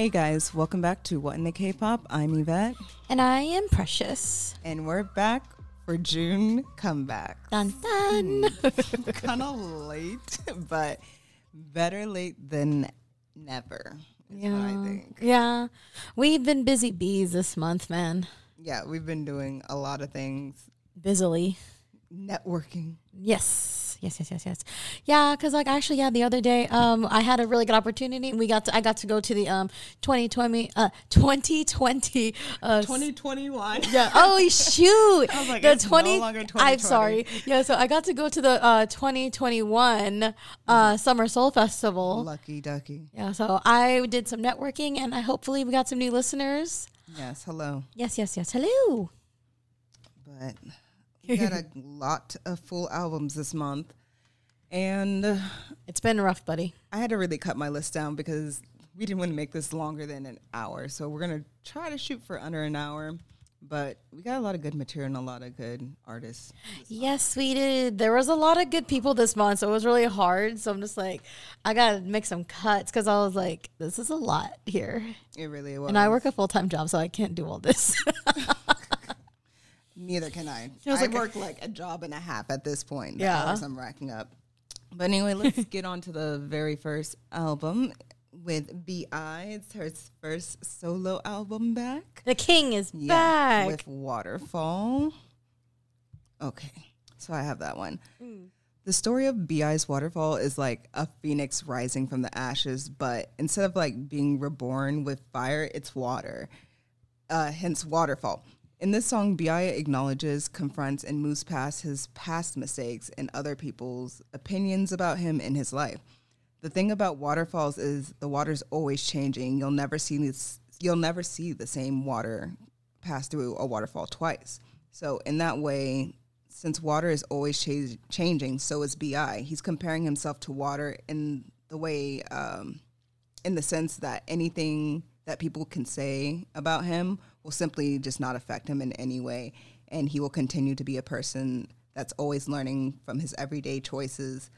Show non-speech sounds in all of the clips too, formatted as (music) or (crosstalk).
Hey guys, welcome back to What in the K-pop. I'm Yvette, And I am Precious. and we're back for June comeback. Dun dun. Hmm. (laughs) kind of late, but better late than never. Is what I think. Yeah. We've been busy bees this month, man. Yeah, we've been doing a lot of things, Busily. networking. Yes. Yes, yes, yes, yes. Yeah, because like actually, yeah, the other day, um, I had a really good opportunity. We got to, I got to go to the um 2020 uh 2020 uh 2021. yeah. Oh shoot! (laughs) I was like, the it's no 20. longer I'm sorry. Yeah, so I got to go to the uh 2021 uh Summer Soul Festival. Lucky ducky. Yeah, so I did some networking, and I hopefully we got some new listeners. Yes, hello. Yes, yes, yes. Hello. But we got a (laughs) lot of full albums this month. And uh, It's been rough, buddy. I had to really cut my list down because we didn't want to make this longer than an hour. So we're going to try to shoot for under an hour. But we got a lot of good material and a lot of good artists. Yes, we did. There was a lot of good people this month, so it was really hard. So I'm just like, I gotta make some cuts because I was like, this is a lot here, It really was. and I work a full time job, so I can't do all this. (laughs) Neither can I. It was I like- work like a job and a half at this point. The Yeah. hours I'm racking up. But anyway, let's get on to the very first album with Bi. It's her first solo album back. the king is back. with Waterfall. Okay, so I have that one. Mm. The story of Bi's Waterfall is like a phoenix rising from the ashes, but instead of like being reborn with fire, it's water. Uh, hence, Waterfall. In this song, Bi acknowledges, confronts, and moves past his past mistakes and other people's opinions about him in his life. The thing about waterfalls is the water's always changing. You'll never see this. You'll never see the same water pass through a waterfall twice. So in that way, since water is always cha- changing, so is Bi. He's comparing himself to water in the way, um, in the sense that anything that people can say about him will simply just not affect him in any way, and he will continue to be a person that's always learning from his everyday choices.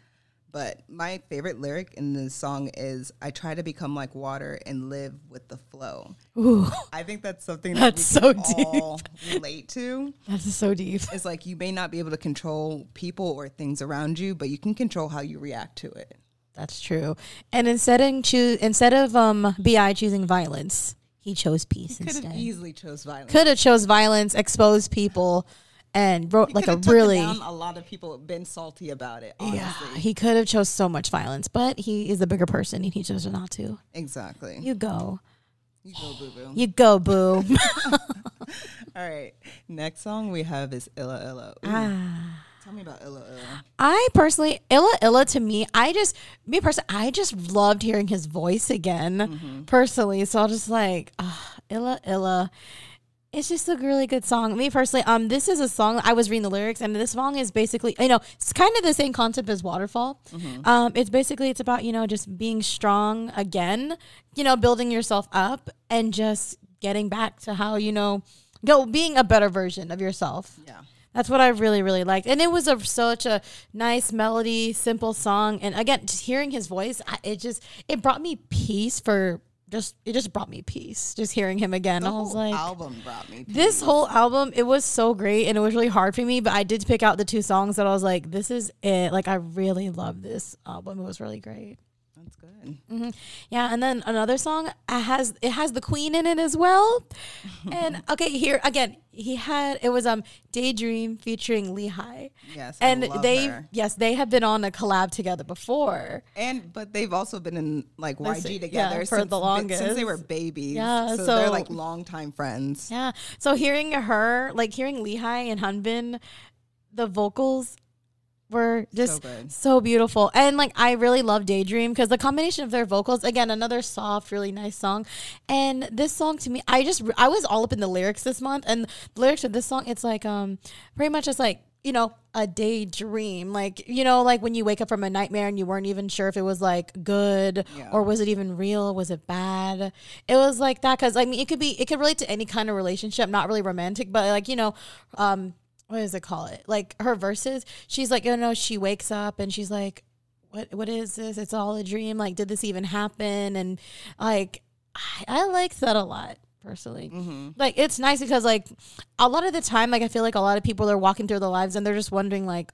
But my favorite lyric in this song is I try to become like water and live with the flow. Ooh, I think that's something that That's so all relate to. that's so deep. It's like you may not be able to control people or things around you, but you can control how you react to it. That's true. And instead of choose instead of um Bi choosing violence, he chose peace Could have instead. easily chose violence. Could have chose violence, exposed people, and wrote like a really a lot of people have been salty about it. Honestly, Yeah, he could have chose so much violence, but he is a bigger person and he chose not to. exactly. You go. You go, boo boo. (sighs) You go, boo. (laughs) All right, next song we have is Illa Illa. Ooh, ah. Tell me about Illa Illa. I personally, Illa Illa to me, I just, me personally, I just loved hearing his voice again, personally. So I was just like, ah, Illa Illa. It's just a really good song. Me personally, um, this is a song I was reading the lyrics, and this song is basically, you know, it's kind of the same concept as Waterfall. Um, it's basically it's about you know just being strong again, you know, building yourself up and just getting back to how you know go being a better version of yourself. Yeah. That's what I really, really liked. And it was a, such a nice melody, simple song. And again, just hearing his voice, I, it just, it brought me peace for just, it just brought me peace. Just hearing him again. The I was whole like, album brought me. this whole album, it was so great and it was really hard for me, but I did pick out the two songs that I was like, this is it. Like, I really love this album. It was really great. That's good. Yeah, and then another song has it has the Queen in it as well. (laughs) and okay, here again, he had it was um Daydream featuring Lee Hi. Yes, and they her. yes they have been on a collab together before. And but they've also been in like YG together yeah, for since, the since they were babies. Yeah, so, they're so- like longtime friends. Yeah, so hearing her like hearing Lee Hi and Hanbin, the vocals were just good. so beautiful. And like I really love Daydream because the combination of their vocals, again, another soft, really nice song. And this song to me, I just I was all up in the lyrics this month. And the lyrics of this song, it's like um pretty much just like, you know, a daydream. Like, you know, like when you wake up from a nightmare and you weren't even sure if it was like good Yeah. or was it even real? Was it bad? It was like that because I mean it could be it could relate to any kind of relationship, not really romantic, but like, you know, um what does it call it? Like her verses, she's like, oh no, she wakes up and she's like, what what is this? It's all a dream. Like, did this even happen? And like I, I like that a lot personally. Mm-hmm. Like it's nice because like a lot of the time, like I feel like a lot of people are walking through their lives and they're just wondering like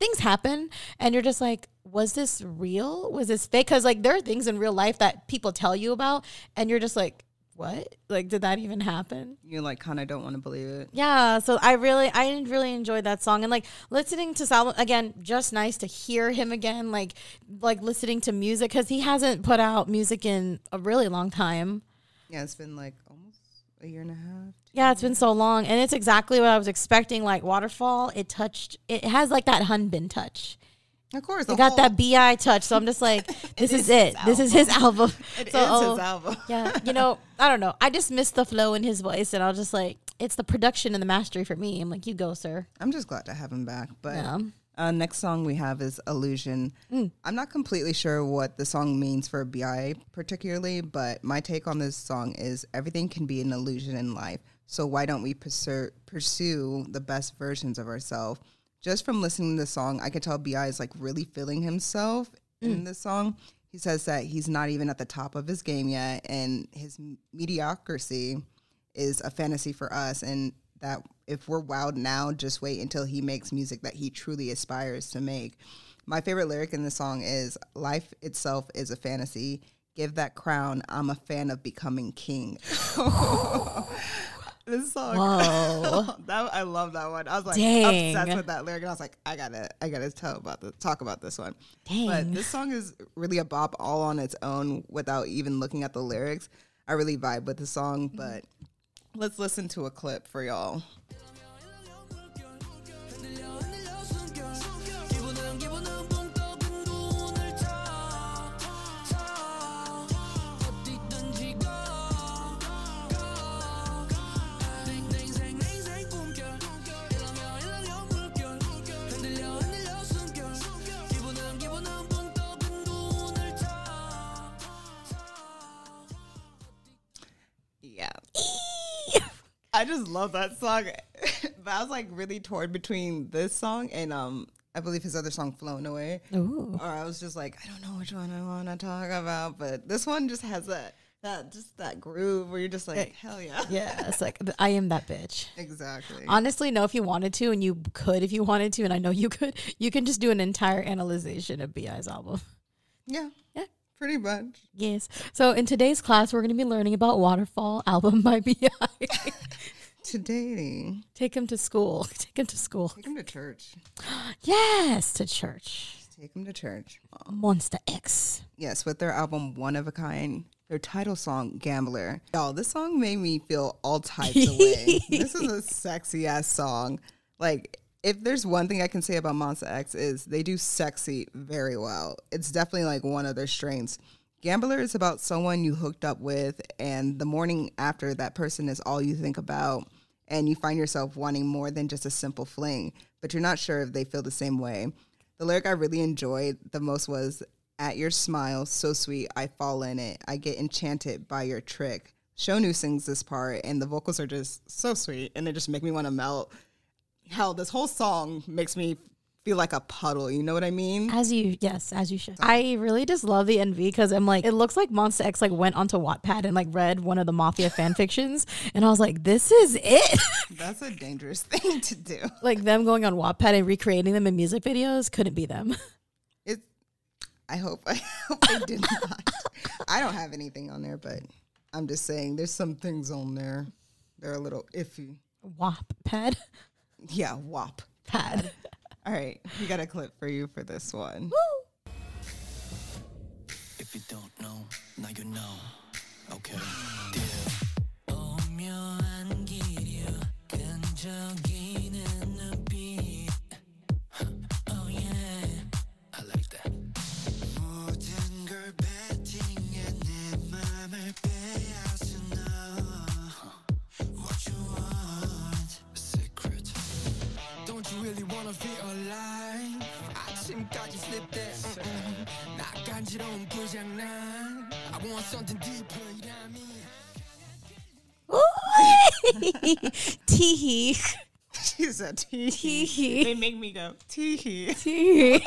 things happen and you're just like was this real was this fake because like there are things in real life that people tell you about and you're just like what like did that even happen You like kind of don't want to believe it. yeah so i really i really enjoyed that song and like listening to Sal again just nice to hear him again like like listening to music because he hasn't put out music in a really long time Yeah, it's been like almost a year and a half. yeah it's been so long and it's exactly what i was expecting like waterfall it touched it has like that hanbin touch Of course, It got that bi touch so i'm just like (laughs) this is, is it this is his album (laughs) It is So, oh, his album. (laughs) yeah you know i don't know i just missed the flow in his voice and i was just like it's the production and the mastery for me i'm like you go sir I'm just glad to have him back. But Yeah. uh, next song we have is Illusion. Mm. I'm not completely sure what the song means for BI particularly, but my take on this song is everything can be an illusion in life. So why don't we pursue, pursue the best versions of ourselves? Just from listening to the song, I could tell BI is like really feeling himself Mm. in this song. He says that he's not even at the top of his game yet, and his mediocrity is a fantasy for us and that if we're wowed now just wait until he makes music that he truly aspires to make my favorite lyric in the song is life itself is a fantasy give that crown i'm a fan of becoming king (laughs) (laughs) this song Whoa. (laughs) that i love that one i was like Dang. obsessed with that lyric and i was like i gotta i gotta tell about this talk about this one Dang. but this song is really a bop all on its own without even looking at the lyrics i really vibe with the song mm-hmm. but let's listen to a clip for y'all I just love that song. (laughs) but I was like really torn between this song and um I believe his other song Flown Away. Ooh. Or I was just like, I don't know which one I want to talk about, but this one just has that that just that groove where you're just like, hell yeah. yeah it's like i am that bitch Exactly. honestly no if you wanted to and you could if you wanted to and i know you could you can just do an entire analyzation of bi's album yeah. Pretty much. yes so in today's class we're going to be learning about waterfall album by (laughs) bi Today, take him to school (laughs) take him to school take him to church. yes to church Take him to church. monsta x Yes, with their album One of a Kind, their title song Gambler. Y'all, this song made me feel all types of way. (laughs) this is a sexy ass song. Like, if there's one thing I can say about Monsta X is they do sexy very well. It's definitely like one of their strengths. Gambler is about someone you hooked up with, and the morning after that person is all you think about, and you find yourself wanting more than just a simple fling, but you're not sure if they feel the same way. The lyric I really enjoyed the most was At your smile, so sweet, I fall in it. I get enchanted by your trick. Shownu sings this part, and the vocals are just so sweet, and they just make me want to melt. Hell, this whole song makes me feel like a puddle. You know what I mean? As you, yes, as you should. I really just love the NV because I'm like, it looks like Monsta X like went onto Wattpad and like read one of the Mafia fan (laughs) fictions, and I was like, this is it. (laughs) That's a dangerous (laughs) thing to do. like them going on Wattpad and recreating them in music videos couldn't be them. It. I hope. I hope I did not. I don't have anything on there, but I'm just saying there's some things on there. They're a little iffy. Wattpad Yeah, wop. pad. (laughs) All right, we got a clip for you for this one. If you don't know, now you know. Okay. (laughs) Teehee. She said tee Teehee. They make me go tee Teehee.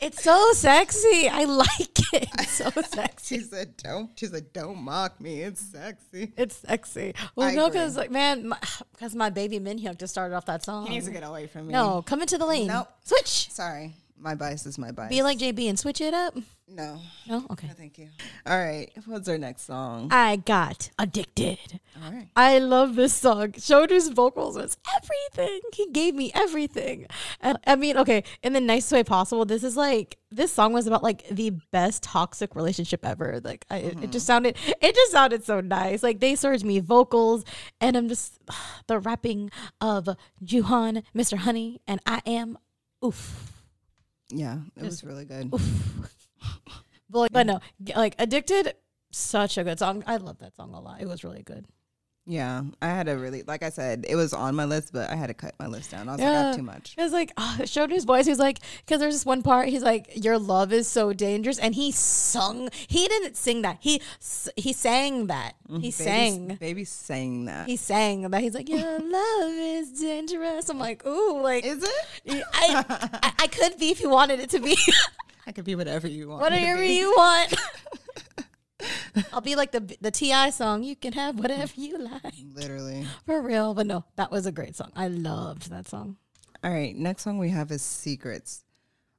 It's so sexy. I like it's so (laughs) sexy. She said, "Don't." She said, "Don't mock me. It's sexy." It's sexy. Well, I no, because like, man, because my, baby Minhyuk just started off that song. He needs to get away from me. no, come into the lane. Nope. Switch. sorry, my bias is my bias. Be like JB and switch it up. no, No, okay. no, thank you. All right, what's our next song? I got addicted. All right, I love this song. Shownu's vocals was everything. He gave me everything. And I mean, okay, in the nicest way possible. This is like this song was about like the best toxic relationship ever. Like I, it- it just sounded, it just sounded so nice. Like they served me vocals, and I'm just (sighs) the rapping of Jooheon, Mr. Honey, and I am oof. Yeah, it was really good. (laughs) But, but no, like addicted. Such a good song. I love that song a lot. It was really good. Yeah, I had a really, like I said, it was on my list, but I had to cut my list down. I was like, I have too much. It was like, (laughs) oh, it showed his voice. He was like, because there's this one part, he's like, your love is so dangerous. And he sung, he didn't sing that. He he sang that. Mm-hmm. He Baby, sang. baby sang that. He sang that. He's like, your (laughs) love is dangerous. I'm like, ooh, like, Is it? I, I, I could be if you wanted it to be. (laughs) I could be whatever you want. whatever you want. I'll be like the the T.I. song. You can have whatever you like, Literally. for real. But no, that was a great song. I loved that song. All right, next song we have is Secrets.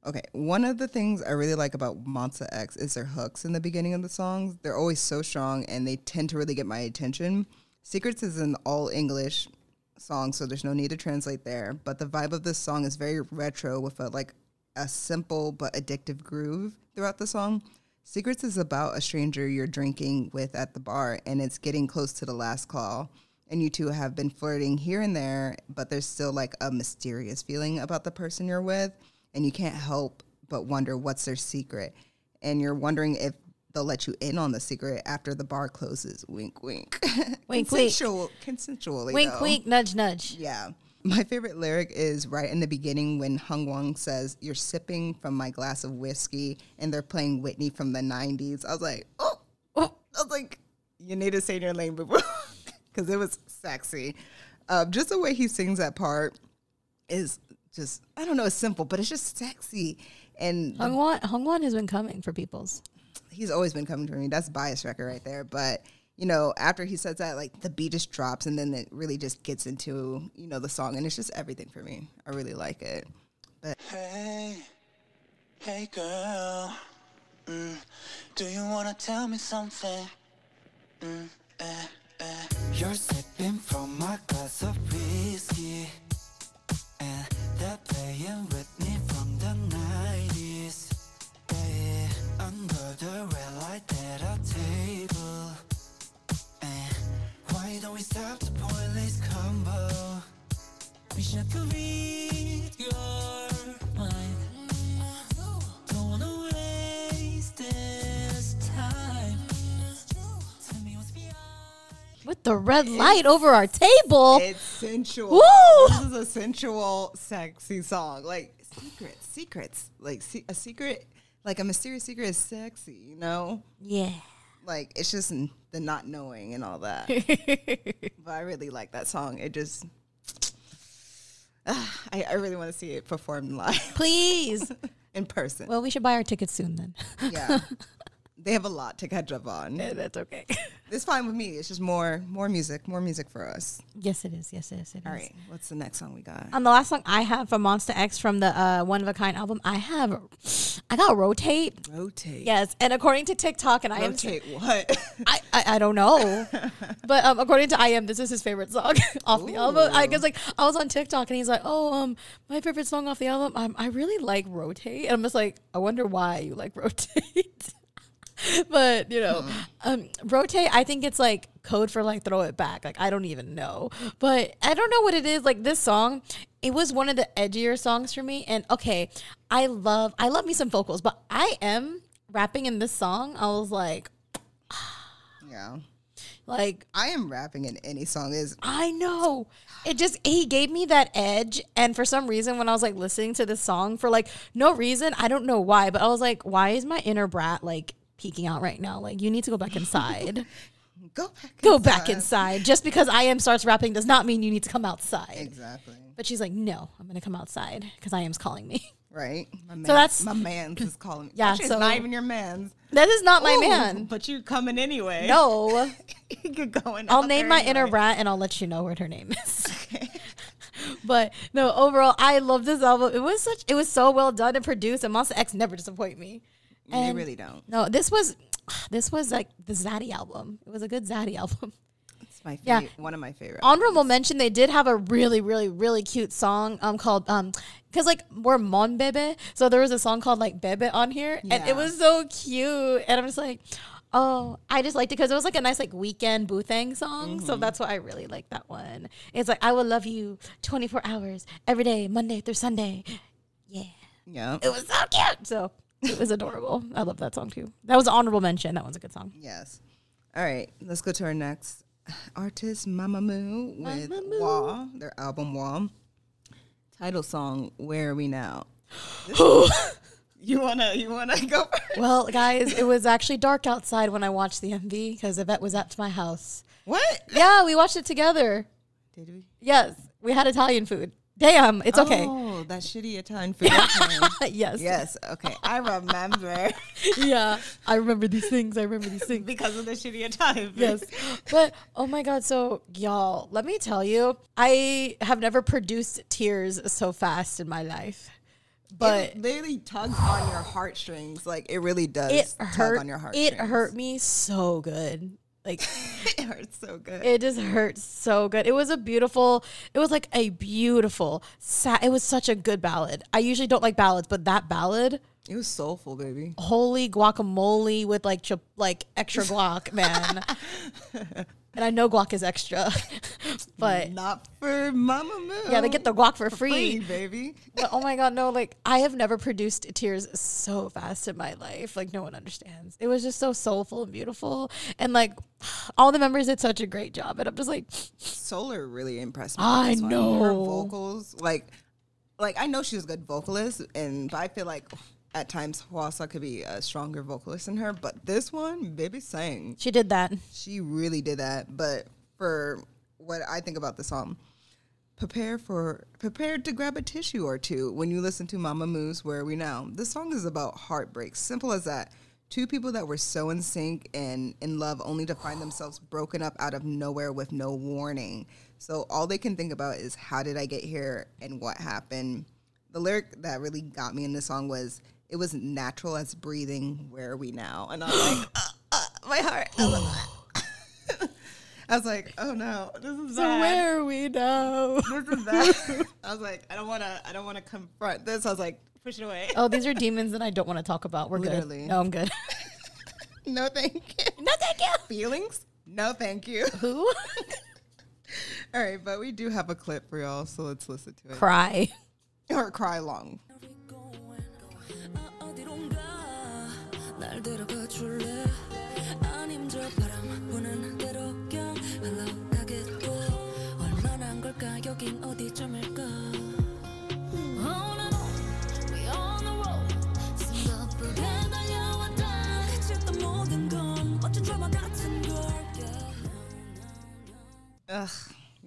Okay, one of the things I really like about Monsta X is their hooks in the beginning of the songs. They're always so strong and they tend to really get my attention. Secrets is an all English song, so there's no need to translate there. But the vibe of this song is very retro with a like a simple but addictive groove throughout the song. Secrets is about a stranger you're drinking with at the bar and it's getting close to the last call. And you two have been flirting here and there, but there's still like a mysterious feeling about the person you're with. And you can't help but wonder what's their secret. And you're wondering if they'll let you in on the secret after the bar closes. Wink, wink. Wink, (laughs) wink. Consensual, Consensually. Wink, though. wink, nudge, nudge. Yeah. My favorite lyric is right in the beginning when Hyungwon says, You're sipping from my glass of whiskey, and they're playing Whitney from the 90s. I was like, Oh, oh. I was like, You need to stay in your lane before, (laughs) because it was sexy. Uh, just the way he sings that part is just, I don't know, it's simple, but it's just sexy. And Hyungwon, Hyungwon has been coming for people's. he's always been coming for me. That's bias record right there. But you know, after he says that, like the beat just drops, and then it really just gets into you know the song, and it's just everything for me. I really like it. But Hey, hey girl. Mm, do you wanna tell me something? Mm, eh, eh. You're sipping from my glass of whiskey. And they're playing Whitney from the 90s. Hey, under the red light at our table. And why don't we stop the pointless combo? We should could read your mind. Don't wanna waste this time. Tell me what's beyond. With the red light over our table. it's sensual. Woo! This is a sensual, sexy song. Like secrets, secrets. Like se- a secret, like a mysterious secret is sexy. You know, Yeah. like it's just n- the not knowing and all that. (laughs) but I really like that song. It just. Ah, (sighs) I, I really want to see it performed live Please. (laughs) in person. well, we should buy our tickets soon then. yeah, (laughs) they have a lot to catch up on. Yeah, That's okay. (laughs) It's fine with me. It's just more, more music, more music for us. yes, it is. Yes, it is. It is. All right, what's the next song we got? Um, the last song I have from Monsta X from the uh, One of a Kind album, I have, I got Rotate. Rotate. Yes, and according to TikTok, and I.M, Rotate what? (laughs) I, I, I don't know, (laughs) but um, according to I.M, this is his favorite song off the album. I guess like I was on TikTok and he's like, oh, um, my favorite song off the album, um, I really like Rotate, and I'm just like, I wonder why you like Rotate. (laughs) but you know, um, rotate. I think it's like code for like throw it back. Like I don't even know, but I don't know what it is. Like this song, it was one of the edgier songs for me. And okay, I love I love me some vocals, but I.M rapping in this song. I was like, yeah. (sighs) like I.M rapping in any song is I know. It just he gave me that edge and for some reason when I was like listening to this song for like no reason, I don't know why, but I was like why is my inner brat like peeking out right now? Like you need to go back inside. (laughs) go back. go back inside. inside. Just because I.M starts rapping does not mean you need to come outside. Exactly. But she's like, no, I'm gonna come outside because I.M's calling me. (laughs) Right. My man, that's- my man's is calling. (laughs) Yeah, Actually, so- it's not even your man's. This is not my Ooh, man. but you're coming anyway. No. you could go in. I'll name my inner rat and I'll let you know what her name is. but no, overall, I love this album. It was such, it was so well done and produced, and Monsta X never disappoint me. They really don't. No, this was, (sighs) this was like the Zaddy album. It was a good Zaddy (laughs) album. It's my favorite, Yeah. One of my favorite. Honorable mention, they did have a really, really, really cute song um called um because like we're Mon Bebe, so there was a song called like Bebe on here, and it was so cute, and I'm just like. Oh, I just liked it because it was like a nice like weekend boothang song, Mm-hmm. so that's why I really like that one. It's like I will love you 24 hours every day, Monday through Sunday. Yeah, Yeah. it was so cute. So it was adorable. I love that song too. That was an honorable mention. That one's a good song. Yes. All right. Let's go to our next (sighs) artist, Mamamoo, with Mamamoo. Wah, their album Wah. Title song, Where Are We Now? (gasps) (laughs) you wanna you wanna go first? Well, guys, it was actually dark outside when I watched the MV because Yvette was at my house. What? Yeah, we watched it together. Did we? Yes, we had Italian food. Damn, it's okay. Oh, that shitty Italian food. (laughs) Yes. yes. Okay. I remember (laughs) Yeah. I remember these things. I remember these things. because of the shitty Italian food. Yes. But oh my god, so y'all, let me tell you, I have never produced tears so fast in my life. But it literally tugs on your heartstrings. Like it really does it tug hurt on your heartstrings. it hurt me so good. Like (laughs) it hurts so good. It just hurts so good. It was a beautiful. It was like a beautiful. Sad, it was such a good ballad. I usually don't like ballads, but that ballad, it was soulful, baby. holy guacamole with like chip, like extra guac, man. (laughs) and I know guac is extra, (laughs) but Not for Mamamoo. yeah, they get the guac for free, free. baby. But oh my god, no! Like I have never produced tears so fast in my life. Like no one understands. It was just so soulful and beautiful, and like (sighs) all the members did such a great job. And I'm just like, (sighs) Solar really impressed me. I know one. Her vocals, like, like I know she's a good vocalist, and but I feel like at times Hwasa could be a stronger vocalist than her. But this one, baby, sang. she did that. She really did that. But for what I think about the song, prepare for prepared to grab a tissue or two when you listen to Mamamoo's Where Are We Now. This song is about heartbreak. Simple as that. Two people that were so in sync and in love only to find themselves broken up out of nowhere with no warning. So all they can think about is how did I get here and what happened. The lyric that really got me in this song was it was natural as breathing. Where are we now? And I was like, (gasps) uh, uh, my heart. (laughs) I was, like, oh no, this is So bad. where are we now? This is bad. (laughs) I was like, I don't want to. I don't want to confront this. I was like, push it away. Oh, these are (laughs) demons that I don't want to talk about. We're Literally. good. No, I'm good. No, thank you. no, thank you. Feelings? No, thank you. Who? All right, but we do have a clip for y'all, so let's listen to it Cry. or cry along. 날 데려가 줄래 아님 저 바람 부는 대로 그냥 흘러가겠고 얼마나 한 걸까 여긴 어디쯤일까 On and on, we on the road 숨가쁘게 달려왔다 그쳤던 모든 건 어쩐 드라마 같은 걸 Ugh,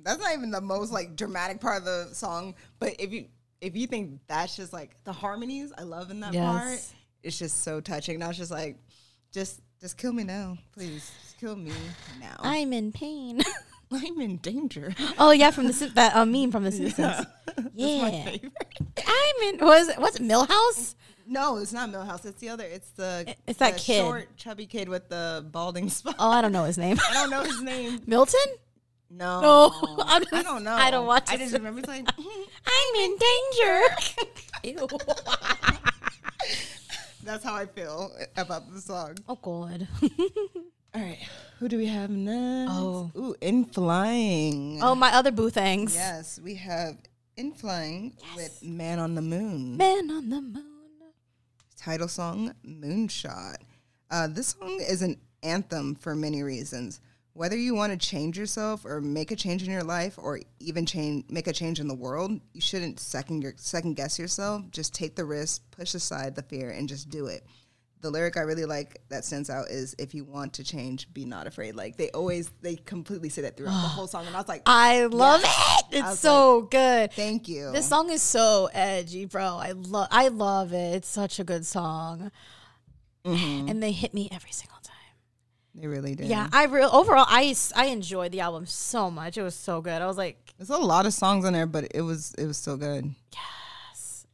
that's not even the most like dramatic part of the song. But if you if you think that's just like the harmonies, I love in that part. it's just so touching. And I was just like, just just kill me now, please. Just kill me now. I'm in pain. (laughs) I'm in danger. oh yeah, from the Sim- that uh, meme from the Simpsons. (laughs) Yeah, My favorite. I'm in. Was it was it Milhouse? No, it's not Milhouse. It's the other. It's the It's that kid. short, chubby kid with the balding spot. Oh, I don't know his name. (laughs) I don't know his name. Milton. No, No, I'm I don't know. I don't watch I just remember saying, I'm in danger. Ew. "That's how I feel about the song." oh God. (laughs) All right, who do we have next? Oh. ooh, N.Flying. Oh, my other boo things. yes, we have N.Flying with "Man on the Moon." Man on the moon. title song Moonshot. Uh, this song is an anthem for many reasons. Whether you want to change yourself or make a change in your life or even change make a change in the world, you shouldn't second your second guess yourself. Just take the risk, push aside the fear and just do it. the lyric I really like that stands out is if you want to change, be not afraid. Like they always they completely say that throughout the (sighs) whole song. And I was like, I love it. It's so good. thank you. This song is so edgy, bro. I love I love it. It's such a good song. Mm-hmm. And they hit me every single time. They really did. Yeah, I real overall I I enjoyed the album so much. It was so good. I was like, There's a lot of songs on there, but it was it was so good. yes.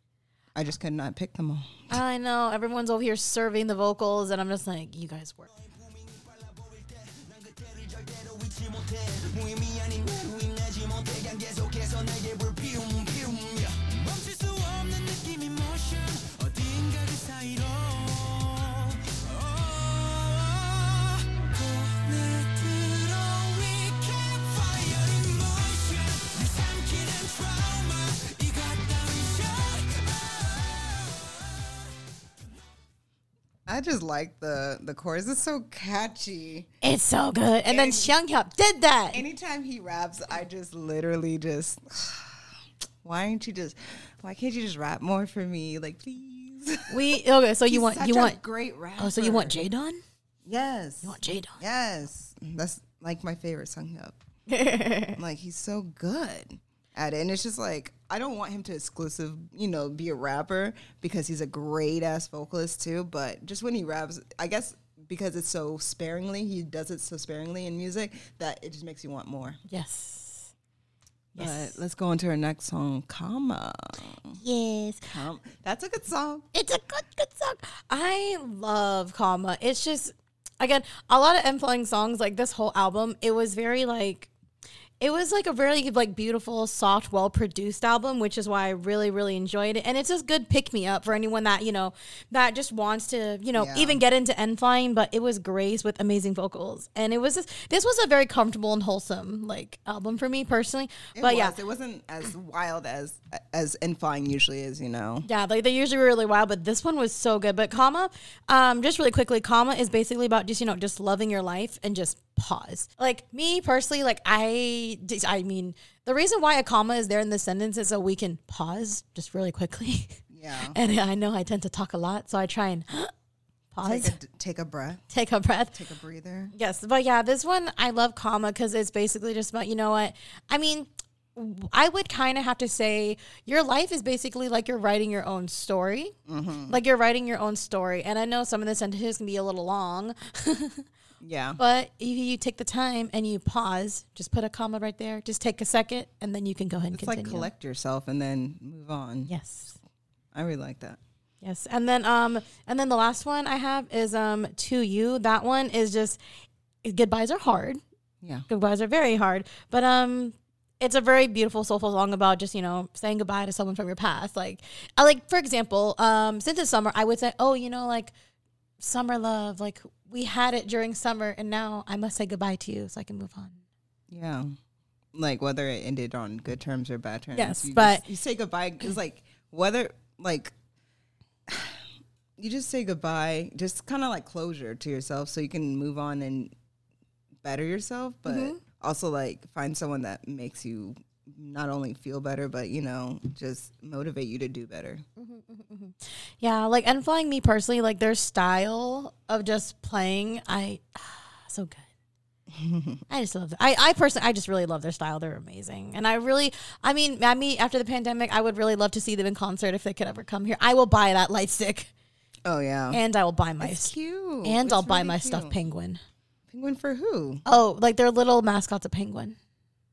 I just could not pick them all. I know everyone's over here serving the vocals and I'm just like, you guys work. I just like the the chorus. It's so catchy. It's so good. And, then Xiang did that. Anytime he raps, I just literally just (sighs) why aren't you just why can't you just rap more for me? Like please. We okay, so (laughs) you want you a want great rapper. Oh, so you want J.DON? Yes. You want J.DON? Yes. That's like my favorite song up. (laughs) like he's so good at it. And it's just like I don't want him to exclusive, you know, be a rapper because he's a great ass vocalist too. But just when he raps, I guess because it's so sparingly, he does it so sparingly in music that it just makes you want more. Yes. But let's go into our next song, Comma. Yes. Com- That's a good song. It's a good, good song. I love Comma. It's just, again, a lot of N.Flying songs, like this whole album, it was very like, it was like a very like beautiful, soft, well produced album, which is why I really, really enjoyed it. And it's just good pick me up for anyone that you know that just wants to you know Yeah. even get into N flying. But it was Grace with amazing vocals, and it was just, this was a very comfortable and wholesome like album for me personally. It but was. yeah, it wasn't as wild as as N.Flying usually is, you know. Yeah, like they usually were really wild, but this one was so good. But comma, um, just really quickly, comma is basically about just you know just loving your life and just pause. Like me personally, like I, I mean, the reason why a comma is there in the sentence is so we can pause just really quickly. Yeah. (laughs) and I know I tend to talk a lot, so I try and (gasps) pause, Take a, take a breath, (laughs) take a breath. take a breather. Yes, but yeah, this one I love comma because it's basically just about you know what I mean. I would kind of have to say your life is basically like you're writing your own story, mm-hmm. like you're writing your own story. And I know some of the sentences can be a little long, (laughs) Yeah. but if you take the time and you pause, just put a comma right there, just take a second, and then you can go ahead and It's continue. like collect yourself and then move on. Yes. I really like that. Yes, and then um, and then the last one I have is um, to you. That one is just goodbyes are hard. Yeah. goodbyes are very hard but um it's a very beautiful soulful song about just you know saying goodbye to someone from your past like i like for example um since it's summer i would say oh you know like summer love like we had it during summer and now i must say goodbye to you so i can move on Yeah. Like whether it ended on good terms or bad terms. Yes, you but- just- you say goodbye. because like whether like (sighs) you just say goodbye, just kind of like closure to yourself, so you can move on and better yourself, but Mm-hmm. also like find someone that makes you not only feel better, but you know, just motivate you to do better. Mm-hmm, mm-hmm, mm-hmm. yeah like N.Flying me personally like their style of just playing i (sighs) so good (laughs) I just love. I, I personally, I just really love their style. They're amazing. And I really, I mean, I mean, after the pandemic, I would really love to see them in concert if they could ever come here. I will buy that light stick Oh yeah, and I will buy my, it's cute, and It's I'll buy my cute. stuffed penguin. Penguin for who? Oh, like their little mascot's a penguin.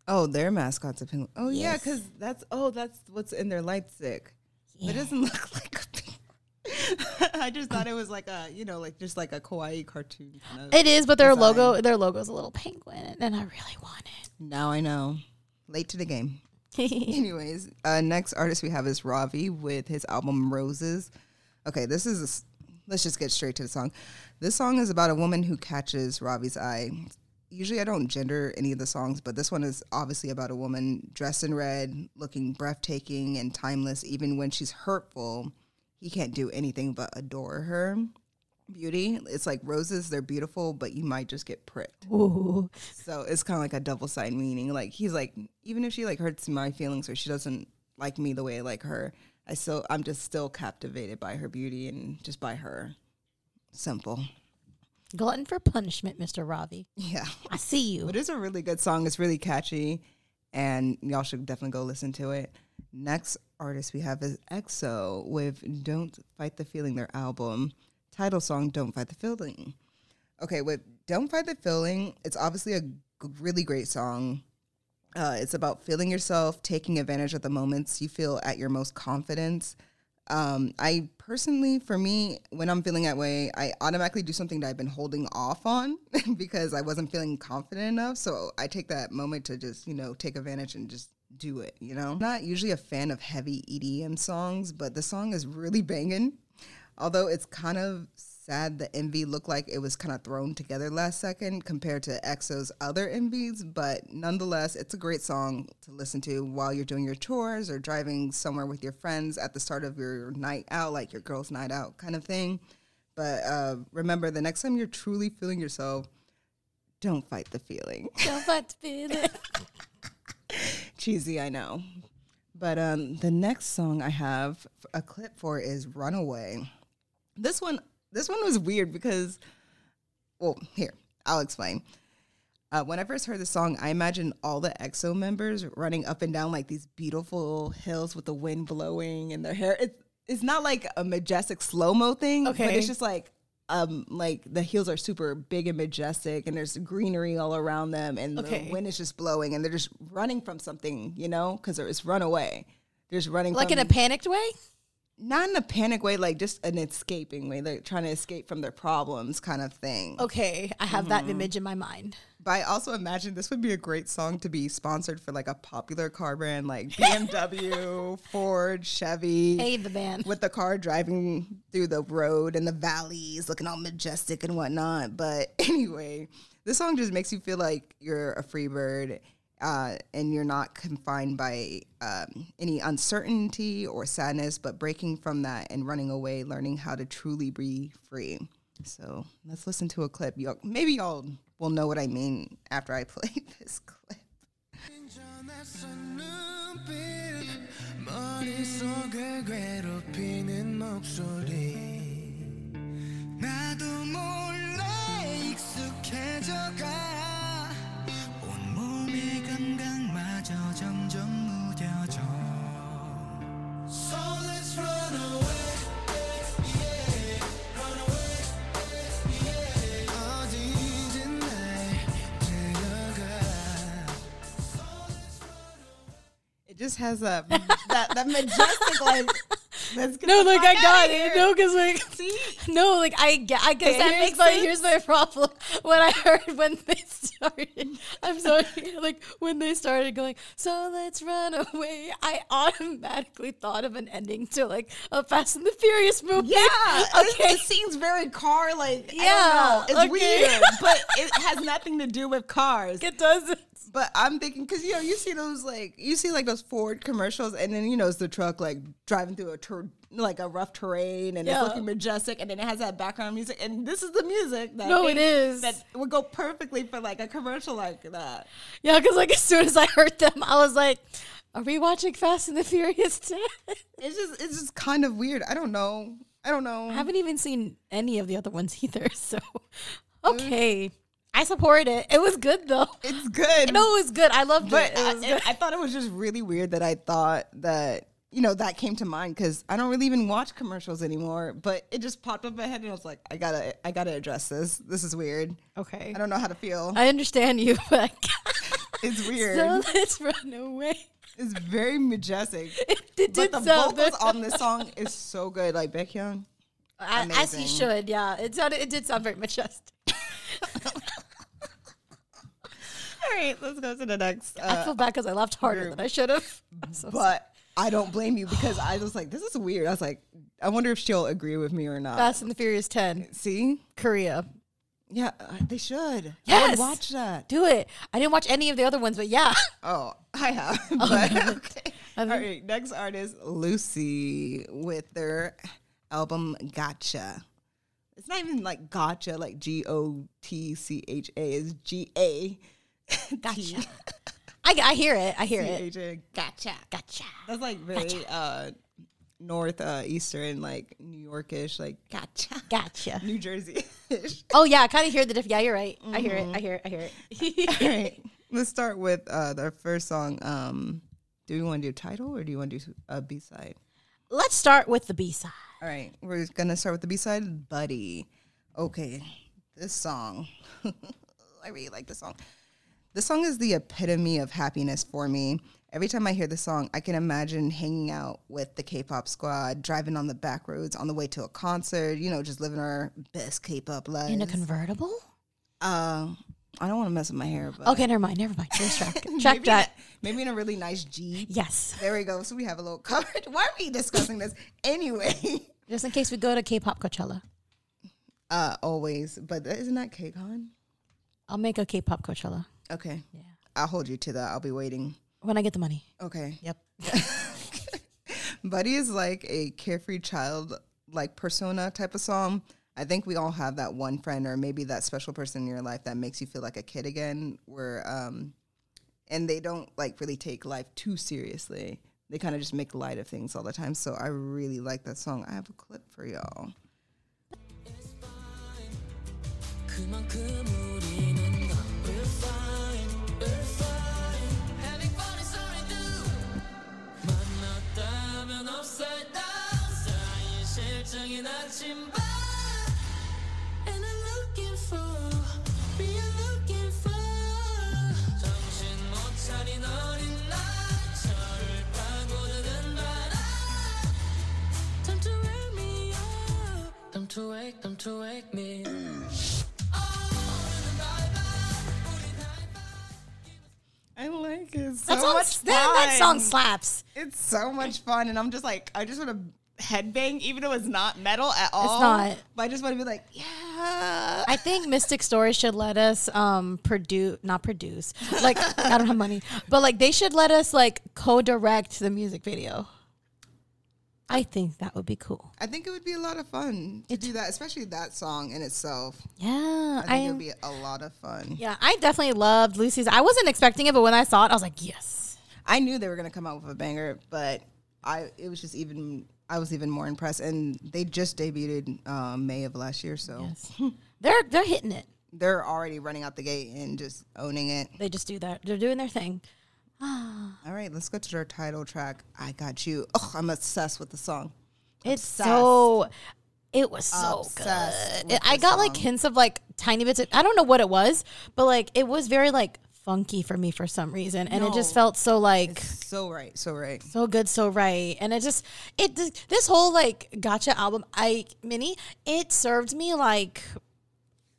Oh, their mascot's a penguin. Oh yeah, because that's oh that's what's in their light stick. It doesn't (laughs) look like a penguin. (laughs) I just thought it was like a you know like just like a kawaii cartoon. Kind of. It is, but their Design. logo, their logo's a little penguin, and I really want it. now I know. Late to the game. (laughs) Anyways, uh, next artist we have is Ravi with his album Roses. Okay, this is a let's just get straight to the song. This song is about a woman who catches Ravi's eye. Usually I don't gender any of the songs, but this one is obviously about a woman dressed in red, looking breathtaking and timeless even when she's hurtful. He can't do anything but adore her. Beauty, it's like roses, they're beautiful, but you might just get pricked. Ooh. So it's kind of like a double side meaning. Like he's like, even if she like hurts my feelings or she doesn't like me the way I like her, I still I'm just still captivated by her beauty and just by her. simple. Glutton for punishment, Mr. Ravi. Yeah. I see you. But it's a really good song. It's really catchy, and y'all should definitely go listen to it. Next artist we have is EXO with "Don't Fight the Feeling," their album title song "Don't Fight the Feeling." Okay, with "Don't Fight the Feeling," it's obviously a g- really great song. Uh, it's about feeling yourself, taking advantage of the moments you feel at your most confidence. Um, I personally, for me, when I'm feeling that way, I automatically do something that I've been holding off on (laughs) because I wasn't feeling confident enough. So I take that moment to just, you know, take advantage and just do it, you know? I'm Not usually a fan of heavy EDM songs, but the song is really banging. Although it's kind of sad the MV looked like it was kind of thrown together last second compared to EXO's other MVs, but nonetheless, it's a great song to listen to while you're doing your chores or driving somewhere with your friends at the start of your night out, like your girls' night out kind of thing. But uh, remember, the next time you're truly feeling yourself, don't fight the feeling. (laughs) Don't fight the feeling. (laughs) Cheesy, I know. But um, the next song I have a clip for is "Runaway." This one, this one was weird because, well, here I'll explain. Uh, when I first heard the song, I imagined all the EXO members running up and down like these beautiful hills with the wind blowing and their hair. It's it's not like a majestic slow mo thing, okay. but it's just like um like the hills are super big and majestic, and there's greenery all around them, and Okay. the wind is just blowing, and they're just running from something, you know, because it's runaway. They're just running like from, in a panicked way? Not in a panic way, like just an escaping way, like trying to escape from their problems, kind of thing. Okay, I have that Mm-hmm. image in my mind. But I also imagine this would be a great song to be sponsored for like a popular car brand like (laughs) BMW, Ford, Chevy. Hey, the band. With the car driving through the road and the valleys, looking all majestic and whatnot. But (laughs) anyway, this song just makes you feel like you're a free bird uh, and you're not confined by um, any uncertainty or sadness, but breaking from that and running away, learning how to truly be free. So let's listen to a clip. Y'all, maybe y'all will know what I mean after I (laughs) play this clip. 전화선 눈빛 머릿속을 괴롭히는 목소리 나도 몰래 익숙해져가 온몸의 감각마저 점점 무뎌져 So let's run away yeah, run away yeah. 어디든 날 데려가 It just has that that, that majestic like. (laughs) Let's get No, the like fuck I got outta it. here. No, because like See? (laughs) no, like I get, I guess that makes my the- here's my problem. (laughs) When I heard when they started, I'm sorry, (laughs) like when they started going, so let's run away. I automatically thought of an ending to like a Fast and the Furious movie. Yeah, okay. It, seems very car like. Yeah, Yeah, it's okay. weird, but it has nothing to do with cars. It doesn't. But I'm thinking because you know you see those like you see like those Ford commercials, and then you know it's the truck like driving through a ter- like a rough terrain, and Yeah. it's looking majestic, and then it has that background music, and this is the music that No, it is. that would go perfectly for like a commercial like that. Yeah, because like as soon as I heard them, I was like, "Are we watching Fast and the Furious 10? (laughs) It's just it's just kind of weird. I don't know. I don't know. I haven't even seen any of the other ones either. (laughs) So, okay, I support it. It was good though. it's good. (laughs) No, it was good. I loved but it. It I, good. I thought it was just really weird that I thought that you know that came to mind because I don't really even watch commercials anymore. But it just popped up in my head, and I was like, I gotta, I gotta address this. This is weird. okay, I don't know how to feel. I understand you, (laughs) but It's weird. so let's run away. it's very majestic. (laughs) It, it But the vocals on this song is so good. Like Baekhyun. I- as he should. Yeah, it sounded. It did sound very majestic. All right, let's go to the next. I Uh, feel bad because I laughed harder group. than I should have. So but I don't blame you because I was like, this is weird. I was like, I wonder if she'll agree with me or not. Fast and the Furious 10, See? Korea. Yeah, uh, they should. I Yes. would watch that. Do it. I didn't watch any of the other ones, but yeah. (laughs) Oh, I have. (laughs) But, okay. I All right, next artist, Lucy, with their album Gotcha. It's not even like gotcha, like G O T C H A. It's G A. (laughs) Gotcha. (laughs) I, I hear it. I hear it. Gotcha. Gotcha. Gotcha. That's like very uh north uh, eastern, like New Yorkish, like gotcha, (laughs) Gotcha. New Jersey. Oh yeah, I kind of hear the diff. Yeah, you're right. I hear it. I hear it. I hear it. All right, let's start with uh, the first song. Um, do we want to do title or do you want to do a B side? Let's start with the B side. All right, we're gonna start with the B side, Buddy. Okay, this song, (laughs) I really like this song. This song is the epitome of happiness for me. Every time I hear the song, I can imagine hanging out with the K-pop squad, driving on the back roads on the way to a concert. You know, just living our best K-pop life In a convertible? uh, I don't want to mess with my hair, but Okay, never mind. Never mind. (laughs) Track. maybe Check in that. a- maybe in a really nice Jeep. Yes. There we go. So we have a little coverage. (laughs) Why are we discussing this anyway? (laughs) Just in case we go to K-pop Coachella, Uh, always, but isn't that KCON? I'll make a K-pop Coachella Okay, Yeah. I'll hold you to that. I'll be waiting. when I get the money. Okay. Yep. Buddy is like a carefree child, like persona type of song. I think we all have that one friend or maybe that special person in your life that makes you feel like a kid again. Where um, and they don't like really take life too seriously. They kind of just make light of things all the time. So I really like that song. I have a clip for y'all. 그만큼 우리는 to wake, time to wake me I like it so That song, much that, that song slaps. It's so much fun, and I'm just like, I just want to headbang, even though it's not metal at all. It's not. But I just want to be like, yeah. I think Mystic Stories should let us um produce, not produce. Like (laughs) I don't have money, but like they should let us like co-direct the music video. I think that would be cool. I think it would be a lot of fun to do that, especially that song in itself. Yeah, I think it would be a lot of fun. Yeah, I definitely loved Lucy's. I wasn't expecting it, but when I saw it, I was like, yes. I knew they were gonna come out with a banger, but I it was just even I was even more impressed. And they just debuted um, May of last year, so Yes. (laughs) they're they're hitting it. they're already running out the gate and just owning it. They just do that. They're doing their thing. All right, let's go to their title track. I got you. Oh, I'm obsessed with the song. It's Obsessed. so. It was so Obsessed good. I got like hints of like tiny bits. Of, I don't know what it was, but like it was very like funky for me for some reason, and it just felt so like So right, so right. so good, so right, and it just it this whole like gotcha album, I mini it served me like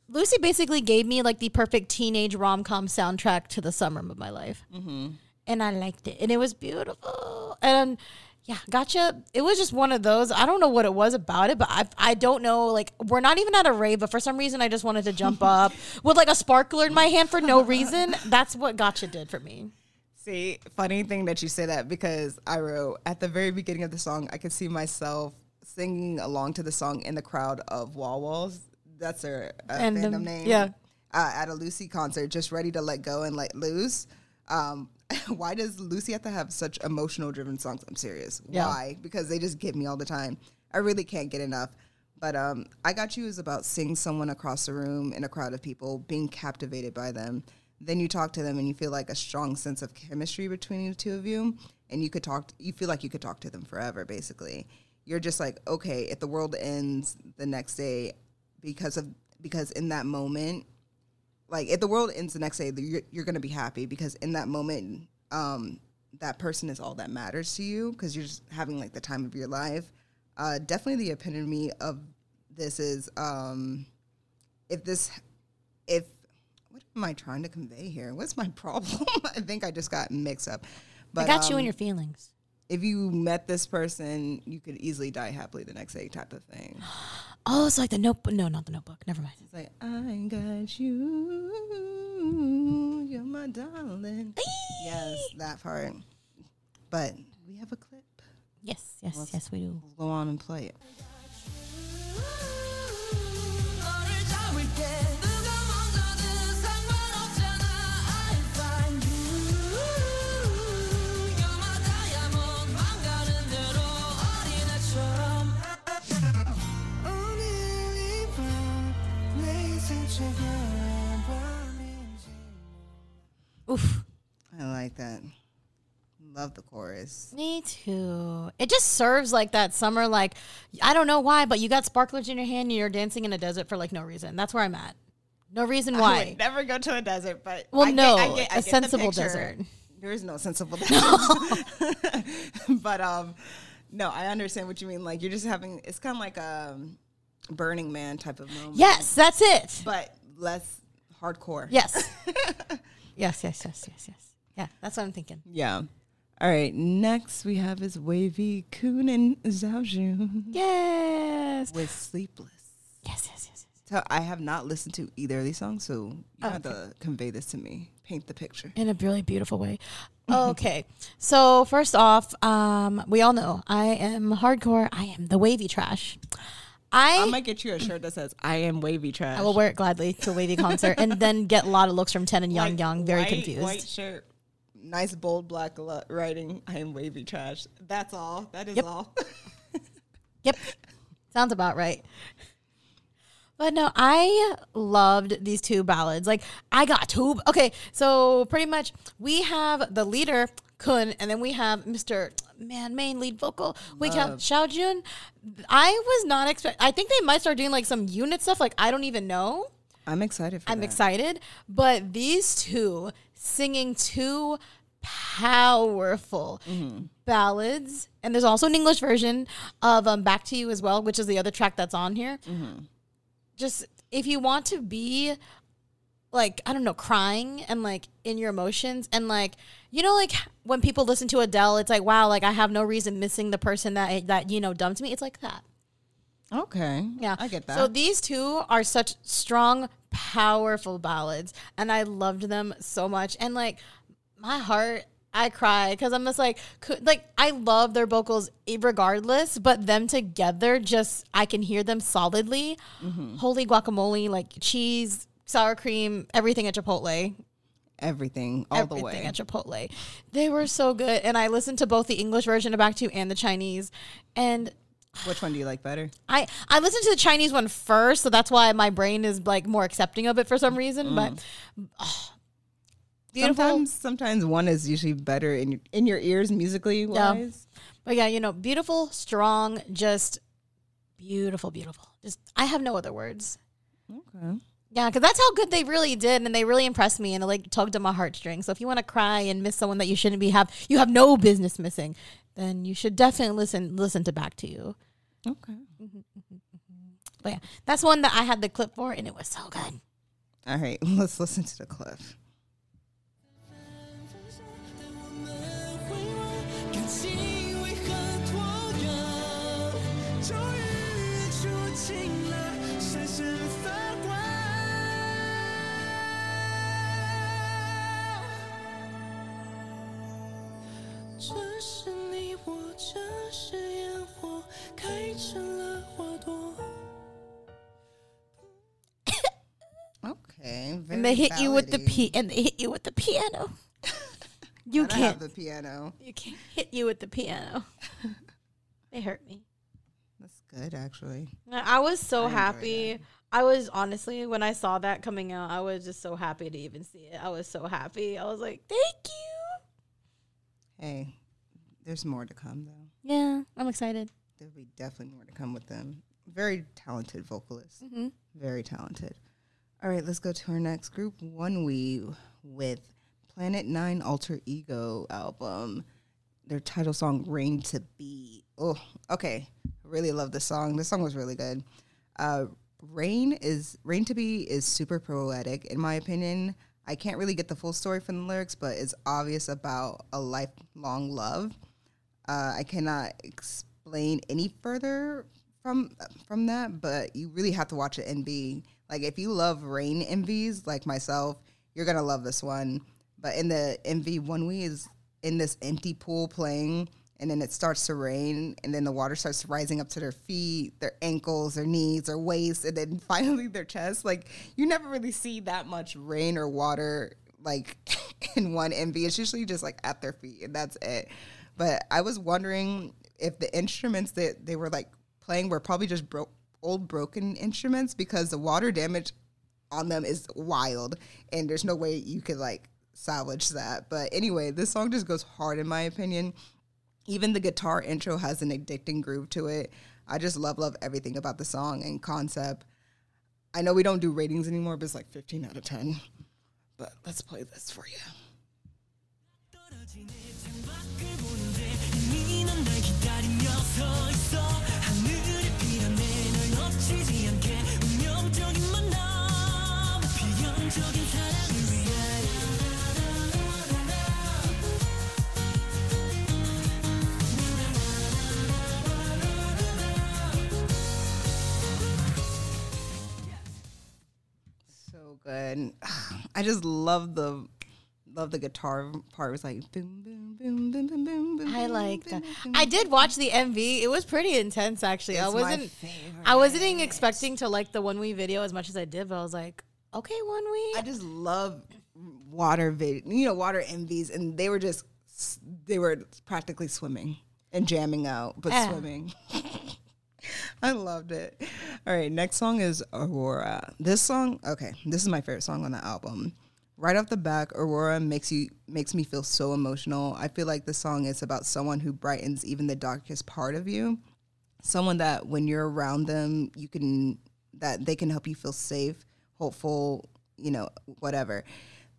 Lucy basically gave me like the perfect teenage rom com soundtrack to the summer of my life, mm-hmm. And I liked it, and it was beautiful, and yeah, gotcha. It was just one of those. I don't know what it was about it, but I I don't know. Like we're not even at a rave, but for some reason I just wanted to jump (laughs) up with like a sparkler in my hand for no reason. (laughs) That's what gotcha did for me. See, funny thing that you say that because I wrote at the very beginning of the song, I could see myself singing along to the song in the crowd of Wall Walls. That's their uh, And, fandom um, name. yeah. Uh, at a Lucy concert, just ready to let go and let loose. Um, (laughs) why does Lucy have to have such emotional driven songs? I'm serious. Yeah. Why? Because they just get me all the time. I really can't get enough. But um, I Got You is about seeing someone across the room in a crowd of people, being captivated by them. Then you talk to them and you feel like a strong sense of chemistry between the two of you. And you could talk, you feel like you could talk to them forever, basically. You're just like, okay, if the world ends the next day because of, because in that moment, like if the world ends the next day, you're, you're going to be happy because in that moment, um, that person is all that matters to you because you're just having like the time of your life. Uh, definitely the epitome of this is um, if this, if, what am I trying to convey here? What's my (laughs) problem? I think I just got mixed up. But, I got you um, in your feelings. If you met this person, you could easily die happily the next day, type of thing. (gasps) Oh, it's like the notebook. No, not the notebook. Never mind. It's like I got you, you're my darling. yes, that part. But we have a clip. Yes, yes, yes, we do. We'll go on and play it. Oof. I like that. Love the chorus. Me too. It just serves like that summer, like I don't know why, but you got sparklers in your hand and you're dancing in a desert for like no reason. That's where I'm at. No reason I why. would never go to a desert, but Well, I get- no, I get- I a get the sensible picture. desert. There is no sensible desert. (laughs) (laughs) but um, no, I understand what you mean. Like you're just having. It's kind of like a Burning Man type of moment. Yes, that's it. but less hardcore. Yes. (laughs) yes, yes, yes, yes, yes. Yeah, that's what I'm thinking. Yeah. All right. Next we have is WayV Kun and Xiao Jun Yes. with Sleepless. Yes, yes, yes. yes. So I have not listened to either of these songs, so you Oh, have to convey this to me. Paint the picture. In a really beautiful way. (laughs) Okay. so first off, um, we all know I am hardcore. I am the WayV trash. I I might get you a shirt that says "I am WayV trash." I will wear it gladly to a WayV concert and then get a lot of looks from Ten and Young Like, Young. Very white- confused. White shirt, nice bold black writing. I am WayV trash. That's all. That is Yep. all. (laughs) Yep. Sounds about right. But no, I loved these two ballads. Like I got two. Okay, so pretty much we have the leader Kun, and then we have Mr. Man main lead vocal. We have Xiao Jun. I was not expect. I think they might start doing like some unit stuff. Like I don't even know. I'm excited for I'm that. excited. But these two singing two powerful ballads, and there's also an English version of um, "Back to You" as well, which is the other track that's on here. Just if you want to be like I don't know, crying and like in your emotions, and like you know, like when people listen to Adele, it's like wow, like I have no reason missing the person that that you know dumped me. It's like that. Okay. Yeah, I get that. So these two are such strong, powerful ballads, and I loved them so much. And like my heart, I cry because I'm just like, like I love their vocals regardless, but them together, just I can hear them solidly. Mm-hmm. Holy guacamole, like cheese, sour cream, everything at Chipotle. Everything all everything the way. at Chipotle. They were so good, and I listened to both the English version of Back to You and the Chinese, and Which one do you like better? I I listened to the Chinese one first, so that's why my brain is like more accepting of it for some reason. But oh, beautiful, Sometimes, sometimes one is usually better in your, in your ears musically wise. but yeah, you know, beautiful, strong, just beautiful, beautiful. Just I have no other words. Okay. Yeah, because that's how good they really did, and they really impressed me, and it like tugged at my heartstrings. So if you want to cry and miss someone that you shouldn't be have, you have no business missing, then you should definitely listen listen to Back to You. Okay. Mm-hmm. But yeah, that's one that I had the clip for, and it was so good. All right. (laughs) Let's listen to the clip. 开成了花朵。 Okay. Very And they hit you with the ballady. p and they hit you with the piano. (laughs) you I don't have can't the piano. you can't hit you with the piano. they hurt me. That's good, actually. I was so I enjoy happy. I was honestly when I saw that coming out, I was just so happy to even see it. I was so happy. I was like, "Thank you." Hey, there's more to come though. Yeah, I'm excited. There'll be definitely more to come with them. Very talented vocalist. Mm-hmm. Very talented. All right, let's go to our next group, ONEWE, with Planet Nine Alter Ego album. Their title song, Rain to Be. Oh, okay. Really love this song. This song was really good. Uh, Rain is Rain to Be is super poetic, in my opinion. I can't really get the full story from the lyrics, but it's obvious about a lifelong love. Uh, I cannot explain any further from from that, but you really have to watch it and be like, if you love rain MVs like myself, you're gonna love this one. But in the MV, ONEWE is in this empty pool playing, and then it starts to rain, and then the water starts rising up to their feet, their ankles, their knees, their waist, and then (laughs) finally their chest. Like you never really see that much rain or water like (laughs) in one MV. It's usually just like at their feet, and that's it. But I was wondering if the instruments that they were like playing were probably just old broken instruments because the water damage on them is wild, and there's no way you could like salvage that. But anyway, this song just goes hard in my opinion. Even the guitar intro has an addicting groove to it. I just love love everything about the song and concept. I know we don't do ratings anymore, but it's like 15 out of 10. But let's play this for you. Good. (sighs) I just love the love the guitar part. It was like boom, boom, boom, boom, boom, boom, boom. I like that. boom, I did watch the MV. It was pretty intense, actually. I It's my wasn't. favorite. I wasn't even expecting to like the ONEWE video as much as I did, but I was like, okay, ONEWE. I just love water vid, you know, water MVs, and they were just they were practically swimming and jamming out, but Yeah. swimming. (laughs) I loved it. All right, next song is Aurora. This song, okay, this is my favorite song on the album. Right off the back, Aurora makes you makes me feel so emotional. I feel like the song is about someone who brightens even the darkest part of you. Someone that when you're around them, you can that they can help you feel safe, hopeful, you know, whatever.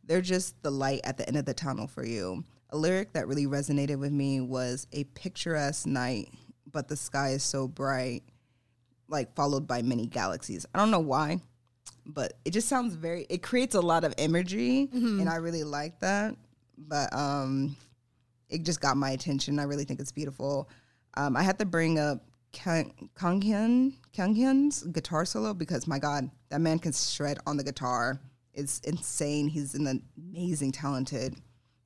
They're just the light at the end of the tunnel for you. A lyric that really resonated with me was a picturesque night, but the sky is so bright, like followed by many galaxies. I don't know why, but it just sounds very it creates a lot of imagery and I really like that. But um it just got my attention. I really think it's beautiful. Um, I had to bring up Kang Kanghyun Kanghyun's guitar solo because my God, that man can shred on the guitar. It's insane. He's an amazing, talented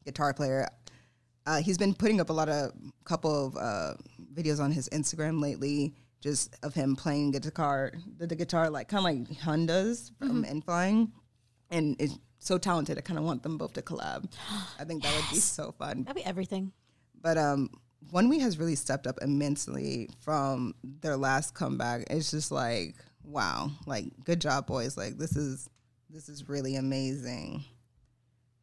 guitar player. Uh, he's been putting up a lot of couple of uh, videos on his Instagram lately, just of him playing guitar, the, the guitar like kind of like Honda's from N.Flying, and it's so talented. I kind of want them both to collab. I think that would be (gasps) so fun. That'd be everything. But um, ONEWE has really stepped up immensely from their last comeback. It's just like wow, like good job, boys. Like this is this is really amazing.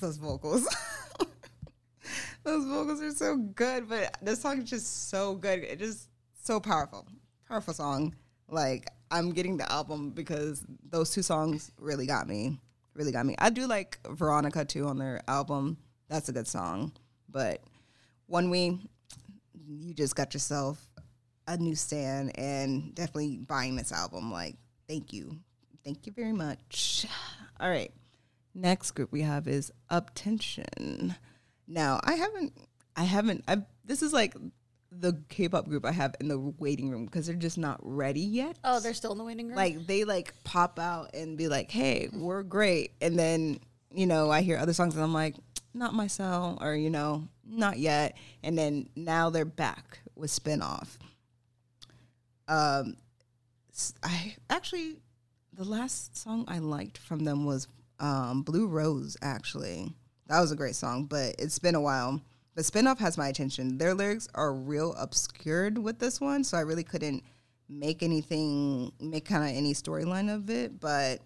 those vocals. (laughs) those vocals are so good, but this song is just so good. It is so powerful. Powerful song. Like I'm getting the album because those two songs really got me. Really got me. I do like Veronica too on their album. That's a good song. But ONEWE you just got yourself a new stand and definitely buying this album. Like, thank you. Thank you very much. (sighs) All right. Next group we have is UP10TION. Now, I haven't, I haven't, I've, this is like the K pop group I have in the waiting room because they're just not ready yet. Oh, they're still in the waiting room. Like, they like pop out and be like, hey, we're great. And then, you know, I hear other songs and I'm like, not myself, or, you know, not yet. And then now they're back with spinoff. Um, I actually, the last song I liked from them was um, Blue Rose, actually. That was a great song, but it's been a while. The spinoff has my attention. Their lyrics are real obscured with this one, so I really couldn't make anything, make kind of any storyline of it, but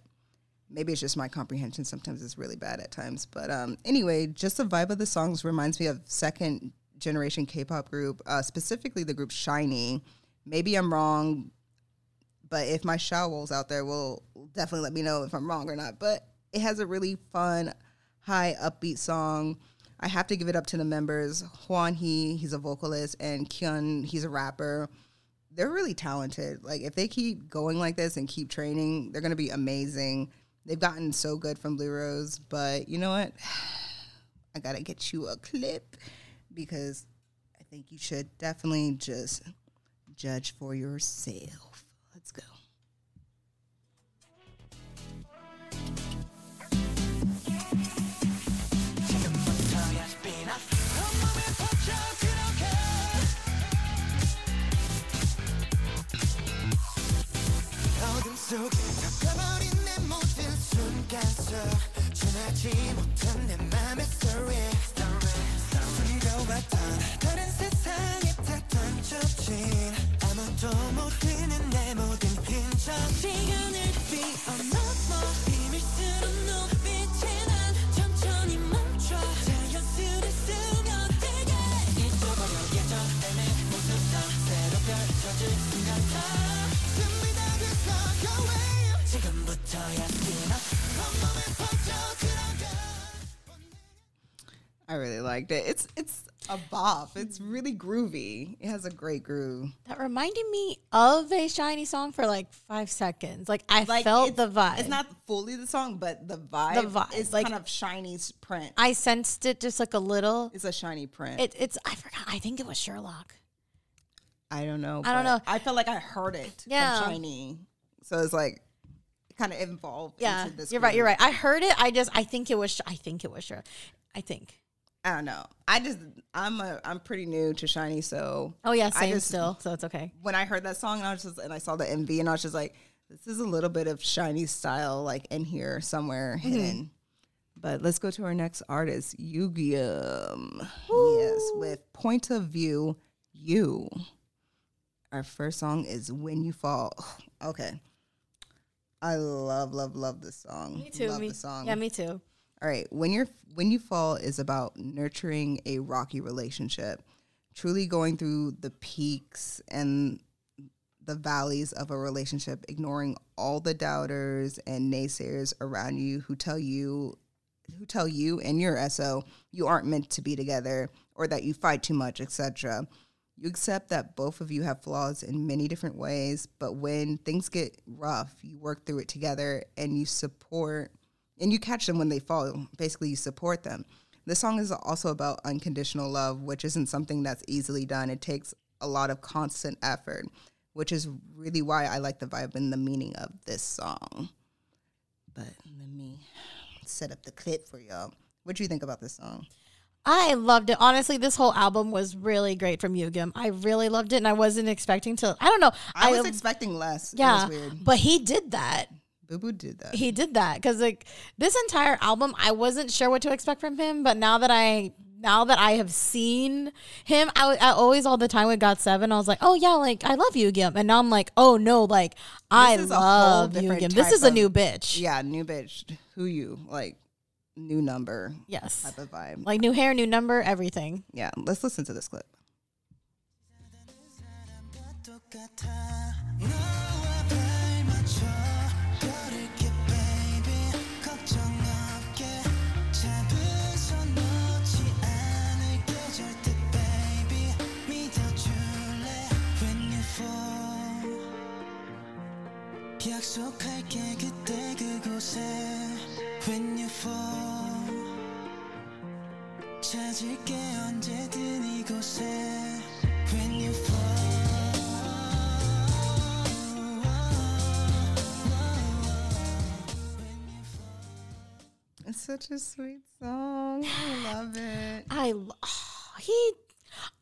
maybe it's just my comprehension. Sometimes it's really bad at times. But um, anyway, just the vibe of the songs reminds me of second generation K-pop group, uh, specifically the group SHINee. Maybe I'm wrong, but if my Shawols out there will definitely let me know if I'm wrong or not. But it has a really fun, high upbeat song. I have to give it up to the members. Hwan Hee, he's a vocalist, and Kuhn, he's a rapper. They're really talented. Like if they keep going like this and keep training, they're gonna be amazing. They've gotten so good from Blue Rose, but you know what? (sighs) I gotta get you a clip because I think you should definitely just judge for yourself. 속에 덮여버린 내 모든 순간 속 전하지 못한 내 맘의 story. 숨겨왔던 다른 세상에 다 던져진 아무도 모르는 내 모든 흔적 시간을 비밀스 I really liked it. It's it's a bop. It's mm. really groovy. It has a great groove. That reminded me of a SHINee song for like five seconds. Like I Like felt the vibe. It's not fully the song, but the vibe. The vibe, is like- kind of SHINee print. I sensed it just like a little. It's a SHINee print. It, it's I forgot. I think it was Sherlock. I don't know. I don't know. I felt like I heard it. Yeah. From SHINee. So it's like it kind of involved. Yeah, into this you're right. You're right. I heard it. I just I think it was. I think it was Sherlock. I think. I don't know. I just I'm a I'm pretty new to SHINee, so Oh yeah, I same just- still. So it's okay. when I heard that song, and I was just and I saw the MV, and I was just like, this is a little bit of SHINee style like in here somewhere Mm-hmm. hidden. But let's go to our next artist, Yugyeom. Yes, with Point of View, You. Our first song is When You Fall. (sighs) Okay. I love, love, love this song. Me too. Love me, the song. Yeah, me too. All right, when you're when you fall is about nurturing a rocky relationship, truly going through the peaks and the valleys of a relationship, ignoring all the doubters and naysayers around you who tell you who tell you and your SO you aren't meant to be together or that you fight too much, etc. You accept that both of you have flaws in many different ways, but when things get rough, you work through it together and you support and you catch them when they fall. Basically, you support them. The song is also about unconditional love, which isn't something that's easily done. It takes a lot of constant effort, which is really why I like the vibe and the meaning of this song. But let me set up the clip for y'all. What do you think about this song? I loved it. Honestly, this whole album was really great from Yugyeom. I really loved it, and I wasn't expecting to. I don't know. I, was expecting less. yeah, It was weird. but he did that. Boo Boo did that. He did that because like this entire album, I wasn't sure what to expect from him. But now that I now that I have seen him, I always all the time with GOT7, I was like, oh yeah, like I love Yugyeom, and now I'm like, oh no, like I is a whole love you, Yugyeom. This type is a new bitch. yeah, new bitch. Who you? Like, new number Yes, type of vibe. like new hair, new number, everything. yeah, let's listen to this clip. 약속할게 그때 그곳에 when you fall 찾을게 언제든 이곳에 when you It's such a sweet song. I love it. I lo- (sighs) he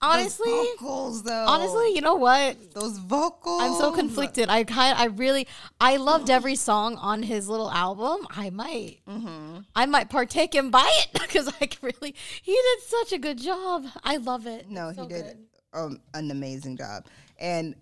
honestly, Those vocals though. honestly, you know what? those vocals. I'm so conflicted. I kind, I really, I loved every song on his little album. I might, Mm-hmm. I might partake and buy it (laughs) because I really, he did such a good job. I love it. No, It's he did um, an amazing job. And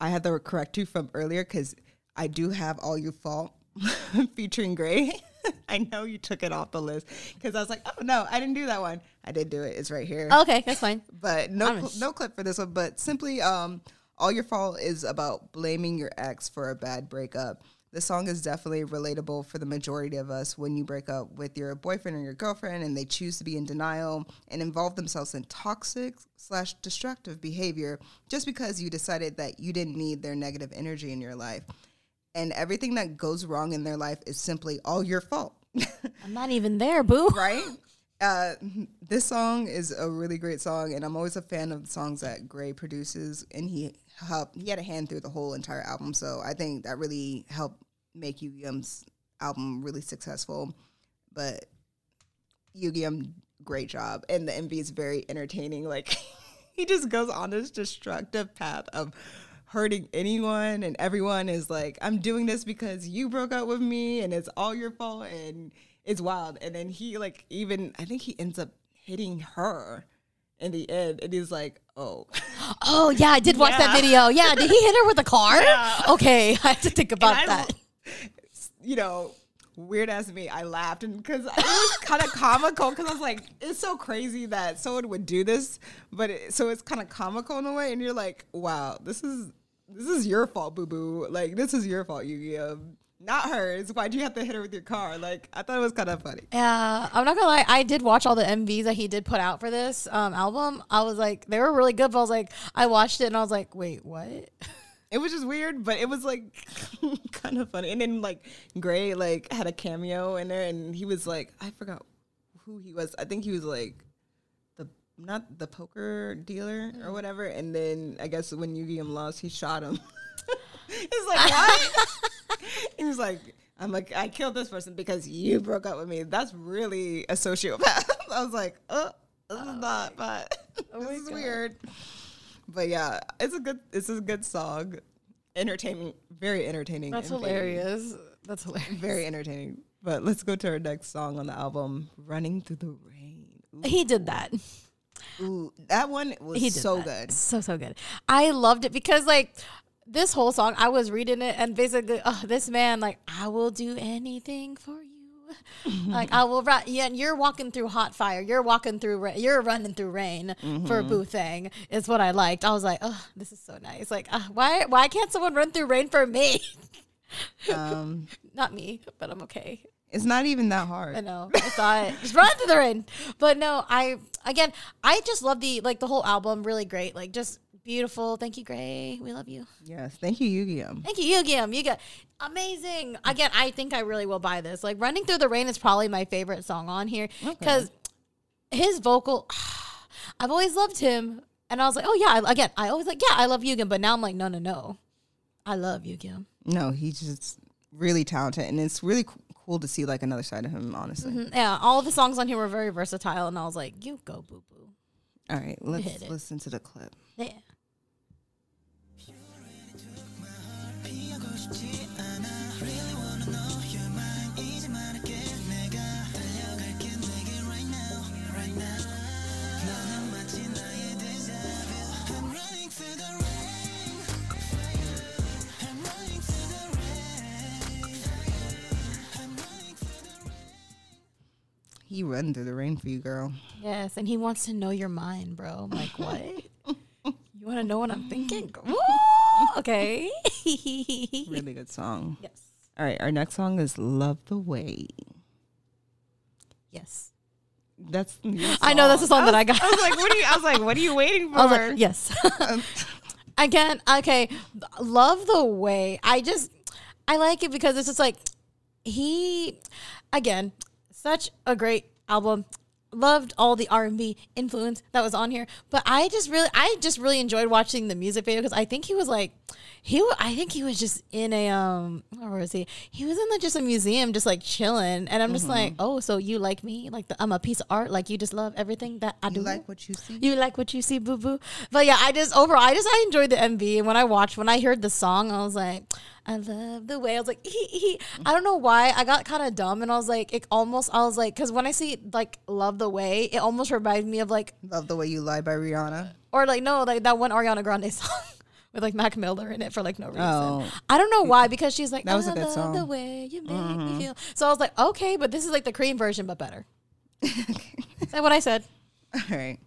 I had to correct you from earlier because I do have All Your Fault (laughs) featuring Gray. (laughs) I know you took it off the list because I was like, oh no, I didn't do that one. I did do it. It's right here. Okay, that's fine. (laughs) but no, cl- no clip for this one. But simply, um, all your fault is about blaming your ex for a bad breakup. The song is definitely relatable for the majority of us when you break up with your boyfriend or your girlfriend and they choose to be in denial and involve themselves in toxic slash destructive behavior just because you decided that you didn't need their negative energy in your life. And everything that goes wrong in their life is simply all your fault. (laughs) I'm not even there, boo. right? Uh, this song is a really great song, and I'm always a fan of the songs that Gray produces, and he helped. He had a hand through the whole entire album, so I think that really helped make Yu Yugyeom's album really successful. But Yu Yugyeom, great job, and the MV is very entertaining. Like (laughs) he just goes on this destructive path of hurting anyone and everyone is like i'm doing this because you broke up with me and it's all your fault and it's wild and then he like even i think he ends up hitting her in the end and he's like oh (laughs) Oh yeah, I did watch that video. Yeah, did he hit her with a car? (laughs) Yeah. Okay, (laughs) I have to think about I- that. you know weird as me i laughed and because it was kind of comical because i was like it's so crazy that someone would do this but it, so it's kind of comical in a way and you're like wow this is this is your fault boo boo like this is your fault yu-gi-oh not hers why'd you have to hit her with your car like i thought it was kind of funny Yeah, I'm not gonna lie. I did watch all the MVs that he did put out for this um, album. I was like, they were really good. But I was like, I watched it and I was like, wait, what? (laughs) it was just weird but it was like (laughs) kind of funny and then like gray like had a cameo in there and he was like i forgot who he was i think he was like not the poker dealer or mm. whatever and then i guess when Yu-Gi-Oh lost he shot him (laughs) it's like (laughs) what he was like i'm like i killed this person because you broke up with me that's really a sociopath (laughs) i was like uh, oh, oh this is not but Oh this is weird but yeah, it's a good it's a good song. Entertaining, very entertaining. That's hilarious. That's hilarious. Very entertaining. But let's go to our next song on the album, Running Through the Rain. He did that. Ooh, that one was so that. good. So so good. I loved it because like this whole song, I was reading it and basically, oh, this man like, I will do anything for you. (laughs) like I will run. Yeah, and you're walking through hot fire. You're walking through. Ra- you're running through rain for a Boo Thing. Is what I liked. I was like, oh, this is so nice. Like, uh, why why can't someone run through rain for me? (laughs) Um, Not me, but I'm okay. It's not even that hard. I know. I thought just run through the rain. But no, I again, I just love the like the whole album. Really great. Like just beautiful. Thank you, Gray. We love you. Yes, thank you, Yu-Gi-Oh. Thank you, Yu-Gi-Oh. You got amazing. Again, I think I really will buy this. Like running through the rain is probably my favorite song on here because his vocal. (sighs) I've always loved him, and I was like, oh yeah. Again, I always like yeah, I love Yu-Gi-Oh. But now I'm like, no, no, no. I love Yu-Gi-Oh. No, he's just really talented, and it's really c- cool to see like another side of him. Honestly. Mhm. Yeah, all the songs on here were very versatile, and I was like, you go, boo boo. All right, let's listen to the clip. Yeah. He run through the rain for you, girl. Yes, and he wants to know your mind, bro. I'm like, (laughs) what? you want to know what I'm thinking? (laughs) Okay. Really good song. yes. All right, our next song is "Love the Way." Yes. That's I know that's the song that I got. I was like, what are you? I was like, what are you waiting for? I was like, yes. (laughs) Again, okay. Love the way. I just, I like it because it's just like, he, again, such a great album. Loved all the R and B influence that was on here, but I just really, I just really enjoyed watching the music video because I think he was like, he, I think he was just in a um, where was he? He was in like just a museum, just like chilling, and I'm just like, oh, so you like me? Like the, I'm a piece of art? Like you just love everything that I do? you like what you see? You like what you see, boo boo. But yeah, I just overall, I just I enjoyed the MV, and when I watched, when I heard the song, I was like, I love the way. I was like, he, he. I don't know why I got kind of dumb, and I was like, it almost. I was like, because when I see like love the way, it almost reminds me of like, Love the way you lie by Rihanna. or like no, like that one Ariana Grande (laughs) song. With like Mac Miller in it for like no reason. Oh. I don't know why because she's like That was a good song. The way you make me feel. So I was like, okay, but this is like the Korean version, but better. (laughs) Is that what I said? All right.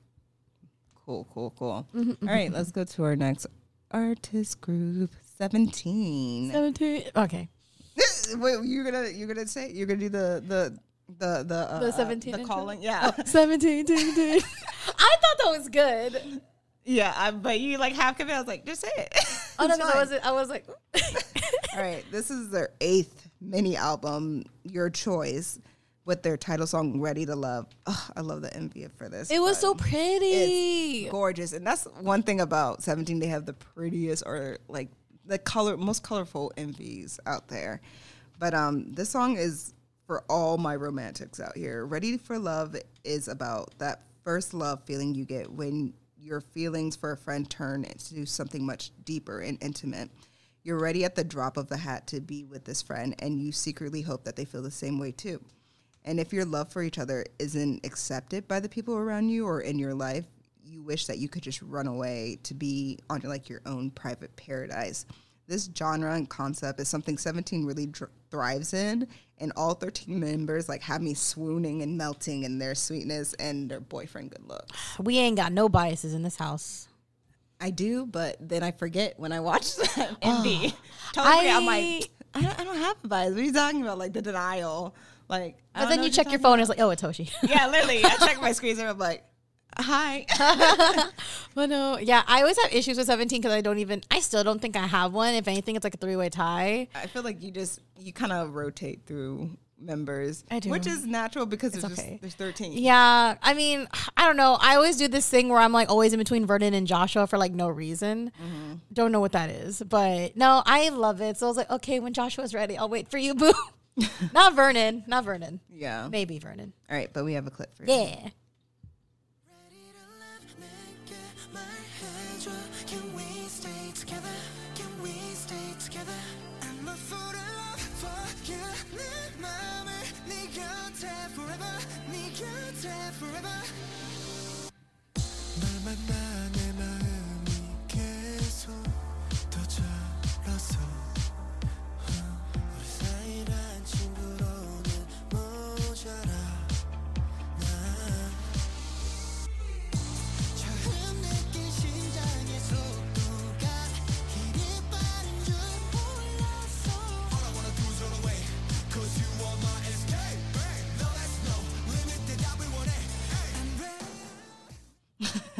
Cool, cool, cool. Mm-hmm, All right, let's go to our next artist group, Seventeen. Seventeen. Okay. (laughs) Wait, you're gonna you're gonna say you're gonna do the the the the uh, The uh, 17 the calling yeah (laughs) 17, 17. (laughs) I thought that was good. yeah I, but you like half convinced I was like just say it Oh no, I (laughs) wasn't. I was like, All right, this is their eighth mini album, Your Choice, with their title song "Ready to Love." Oh, I love the MV for this. it was so pretty. gorgeous, and that's one thing about Seventeen. They have the prettiest or like the color, most colorful MVs out there. But um, this song is for all my romantics out here. "Ready for Love" is about that first love feeling you get when your feelings for a friend turn into something much deeper and intimate. You're ready at the drop of the hat to be with this friend, and you secretly hope that they feel the same way too. And if your love for each other isn't accepted by the people around you or in your life, you wish that you could just run away to be on like your own private paradise. This genre and concept is something 17 really dr- thrives in, and all 13 members like have me swooning and melting in their sweetness and their boyfriend good looks. We ain't got no biases in this house. I do, but then I forget when I watch them. MV. totally, I, am like, I don't, I don't have a bias. What are you talking about? Like the denial. Like, But then you check your phone and it's like, oh, it's Toshi. yeah, literally. I check my (laughs) screens and I'm like, hi. (laughs) (laughs) but no, yeah, I always have issues with 17 because I don't even, I still don't think I have one. If anything, it's like a three way tie. I feel like you just you kind of rotate through members, I do. which is natural because It's okay. just there's 13. Yeah, I mean, (sighs) I don't know. I always do this thing where I'm like always in between Vernon and Joshua for like no reason. Mm-hmm. Don't know what that is, but no, I love it. So I was like, okay, when Joshua's ready, I'll wait for you, boo. (laughs) not Vernon, not Vernon. Yeah. Maybe Vernon. All right, but we have a clip for you. Yeah.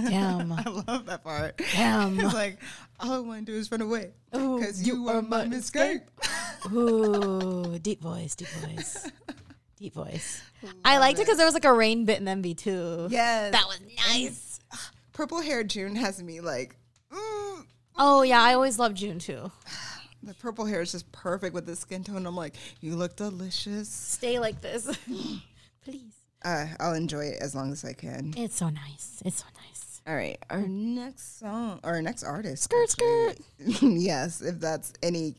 Damn. (laughs) I love that part. Damn. It's like all I want to do is run away because you, are my escape. Ooh, (laughs) deep voice, deep voice. Deep voice. I liked it because there was like a rain bit in MV too. Yes, That was nice. purple hair June has me like. mm, Oh yeah, I always loved June too. (sighs) the purple hair is just perfect with the skin tone. I'm like, you look delicious. Stay like this. (gasps) Please. Uh, I'll enjoy it as long as I can. It's so nice. It's so nice. All right, our next song or our next artist. Skirt, skirt. (laughs) yes, if that's any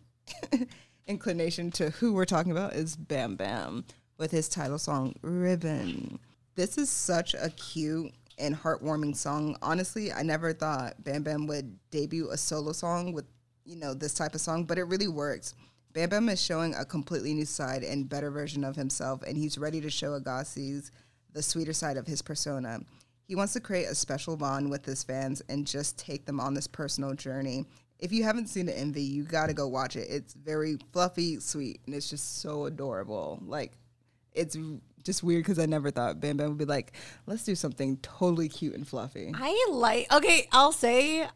(laughs) inclination to who we're talking about, is Bam Bam with his title song "Ribbon." This is such a cute and heartwarming song. Honestly, I never thought Bam Bam would debut a solo song with you know this type of song, but it really works. Bam Bam is showing a completely new side and better version of himself, and he's ready to show Ahgases the sweeter side of his persona. He wants to create a special bond with his fans and just take them on this personal journey. If you haven't seen the MV, you got to go watch it. It's very fluffy, sweet, and it's just so adorable. Like, it's just weird because I never thought Bam Bam would be like, let's do something totally cute and fluffy. I like. Okay, I'll say.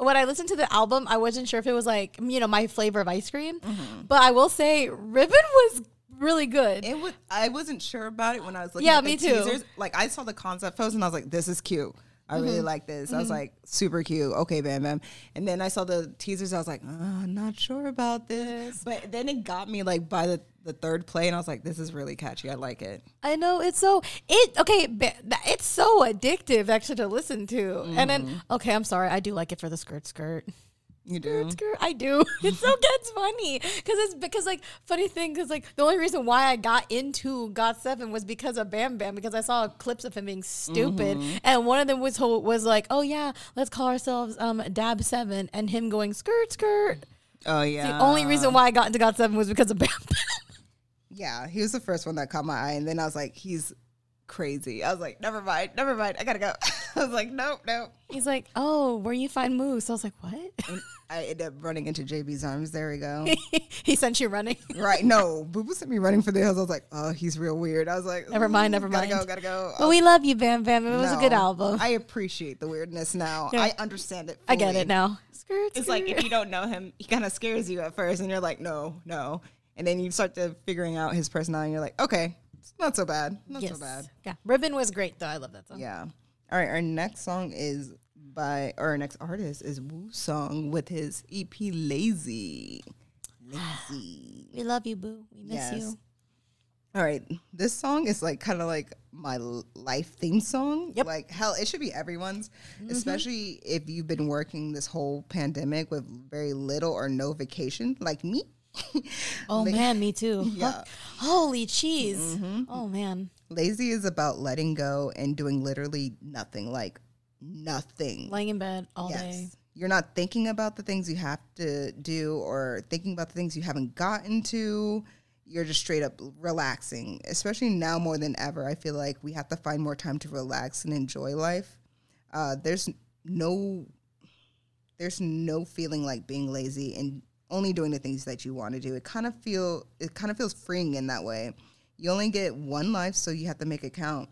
When I listened to the album, I wasn't sure if it was like you know my flavor of ice cream, mm-hmm. but I will say Ribbon was really good. It was. I wasn't sure about it when I was looking. Yeah, at the me too. Teasers. Like I saw the concept photos and I was like, "This is cute. I Mm-hmm. really like this." I was mm-hmm. like, "Super cute." Okay, Bam Bam. And then I saw the teasers. I was like, oh, "Not sure about this." But then it got me like by the the third play, and I was like, "This is really catchy. I like it." I know it's so it okay. It's so addictive actually to listen to. And then mm-hmm. okay, I'm sorry, I do like it for the skirt skirt. You do. I do. (laughs) It's so gets funny because it's because like funny thing because like the only reason why I got into GOT7 was because of Bam Bam because I saw clips of him being stupid and one of them was was like oh yeah let's call ourselves um Dab Seven and him going skirt skirt. Oh yeah. The only reason why I got into GOT7 was because of Bam Bam. (laughs) Yeah, he was the first one that caught my eye, and then I was like, "He's crazy." I was like, "Never mind, never mind. I gotta go." (laughs) I was like, "Nope, nope." He's like oh where you find Moose? I was like what? And I ended up running into JB's arms. There we go. (laughs) he sent you running. (laughs) Right. No, Boo Boo sent me running for the hills. I was like, oh, he's real weird. I was like, Never mind, "Ooh, never gotta mind." go, gotta go. But we love you, Bam Bam. It was a good album. I, appreciate the weirdness now. Yeah. I understand it. I get it now. Skirt, It's like if you don't know him, he kind of scares you at first, and you're like, no, no, and then you start to figuring out his personality. and You're like, okay, it's not so bad, not so bad. Yeah. Ribbon was great though. I love that song. Yeah. All right. Our next song is by, or our next artist is Woosung with his EP Lazy. Lazy. (gasps) We love you, Boo. We miss Yes. you. All right. This song is like kind of like my life theme song. Yep. Like hell, it should be everyone's, mm-hmm. especially if you've been working this whole pandemic with very little or no vacation, like me. (laughs) Oh man, me too. (laughs) Yeah. (laughs) Holy cheese. Oh man. Lazy is about letting go and doing literally nothing, like nothing. Laying in bed all day. You're not thinking about the things you have to do or thinking about the things you haven't gotten to. You're just straight up relaxing. Especially now more than ever, I feel like we have to find more time to relax and enjoy life. Uh, there's no there's no feeling like being lazy and only doing the things that you want to do. It kind of feel it kind of feels freeing in that way. You only get one life, so you have to make it count.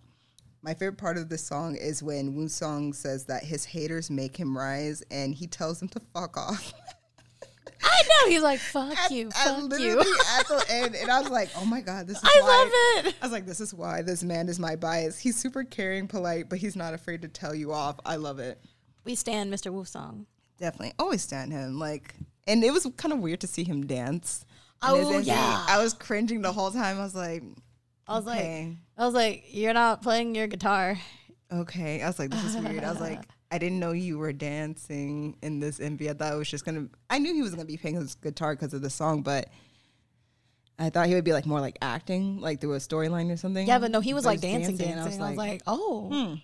My favorite part of this song is when Woosung says that his haters make him rise, and he tells them to fuck off. (laughs) I know. He's like, fuck At- you. at Fuck you. (laughs) at the end, and I was like, "Oh my god, this is (laughs) I why." love it. I was like, "This is why this man is my bias. He's super caring, polite, but he's not afraid to tell you off." I love it. We stand Mr. Woosung. Definitely, always stand him. Like, and it was kind of weird to see him dance. Oh, yeah. I was cringing the whole time. I was like, I was Okay. like, I was like, you're not playing your guitar. okay. I was like, this is weird. I was like, (laughs) I didn't know you were dancing in this MV. I thought it was just gonna. I knew he was gonna be playing his guitar because of the song, but I thought he would be like more like acting, like through a storyline or something. Yeah, but no, he was like he's dancing, dancing. and I was like, oh, hmm.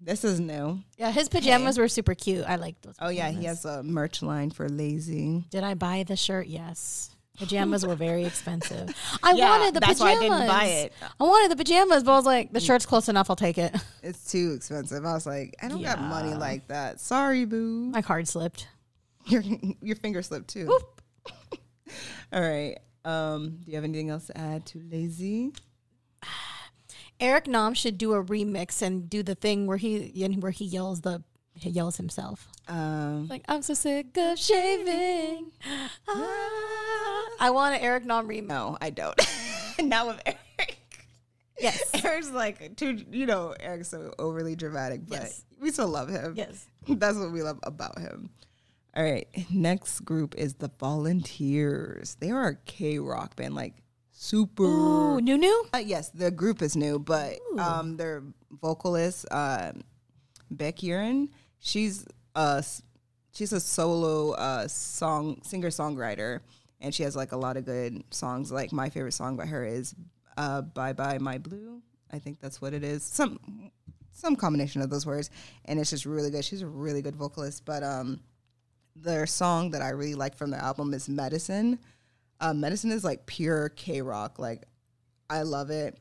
This is new. yeah. His pajamas were super cute. I like those. Oh yeah, he has a merch line for lazy. Did I buy the shirt? Yes. Pajamas were very expensive. (laughs) I Yeah, wanted the pajamas. that's pajamas. why I didn't buy it. I wanted the pajamas, but I was like, the shirt's close enough. I'll take it. (laughs) It's too expensive. I was like, I don't got money like that. Sorry, boo. My card slipped. Your your finger slipped too. (laughs) All right. Um, do you have anything else to add to lazy? Eric Nam should do a remix and do the thing where he where he yells the he yells himself. Um, Like I'm so sick of shaving. Ah. I want an Eric Nam remix. no, I don't. (laughs) Not with Eric. Yes. (laughs) Eric's like too. You know, Eric's so overly dramatic, but Yes. we still love him. Yes. (laughs) That's what we love about him. All right. Next group is the Volunteers. They are a K rock band, like super. Ooh, new new. Uh, yes, the group is new, but um, their vocalist, uh, Baek Yerin, she's a she's a solo uh, song singer songwriter, and she has like a lot of good songs. Like my favorite song by her is uh, "Bye Bye My Blue." I think that's what it is. Some some combination of those words, and it's just really good. She's a really good vocalist, but um, their song that I really like from the album is "Medicine." Uh, Medicine is like pure K rock. Like I love it.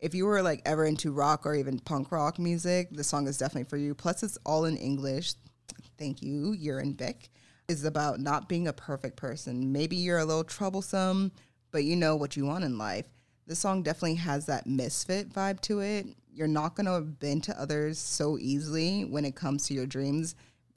If you were like ever into rock or even punk rock music, the song is definitely for you. Plus, it's all in English. Thank you, Yerin Baek. Is about not being a perfect person. Maybe you're a little troublesome, but you know what you want in life. This song definitely has that misfit vibe to it. You're not gonna bend to others so easily when it comes to your dreams.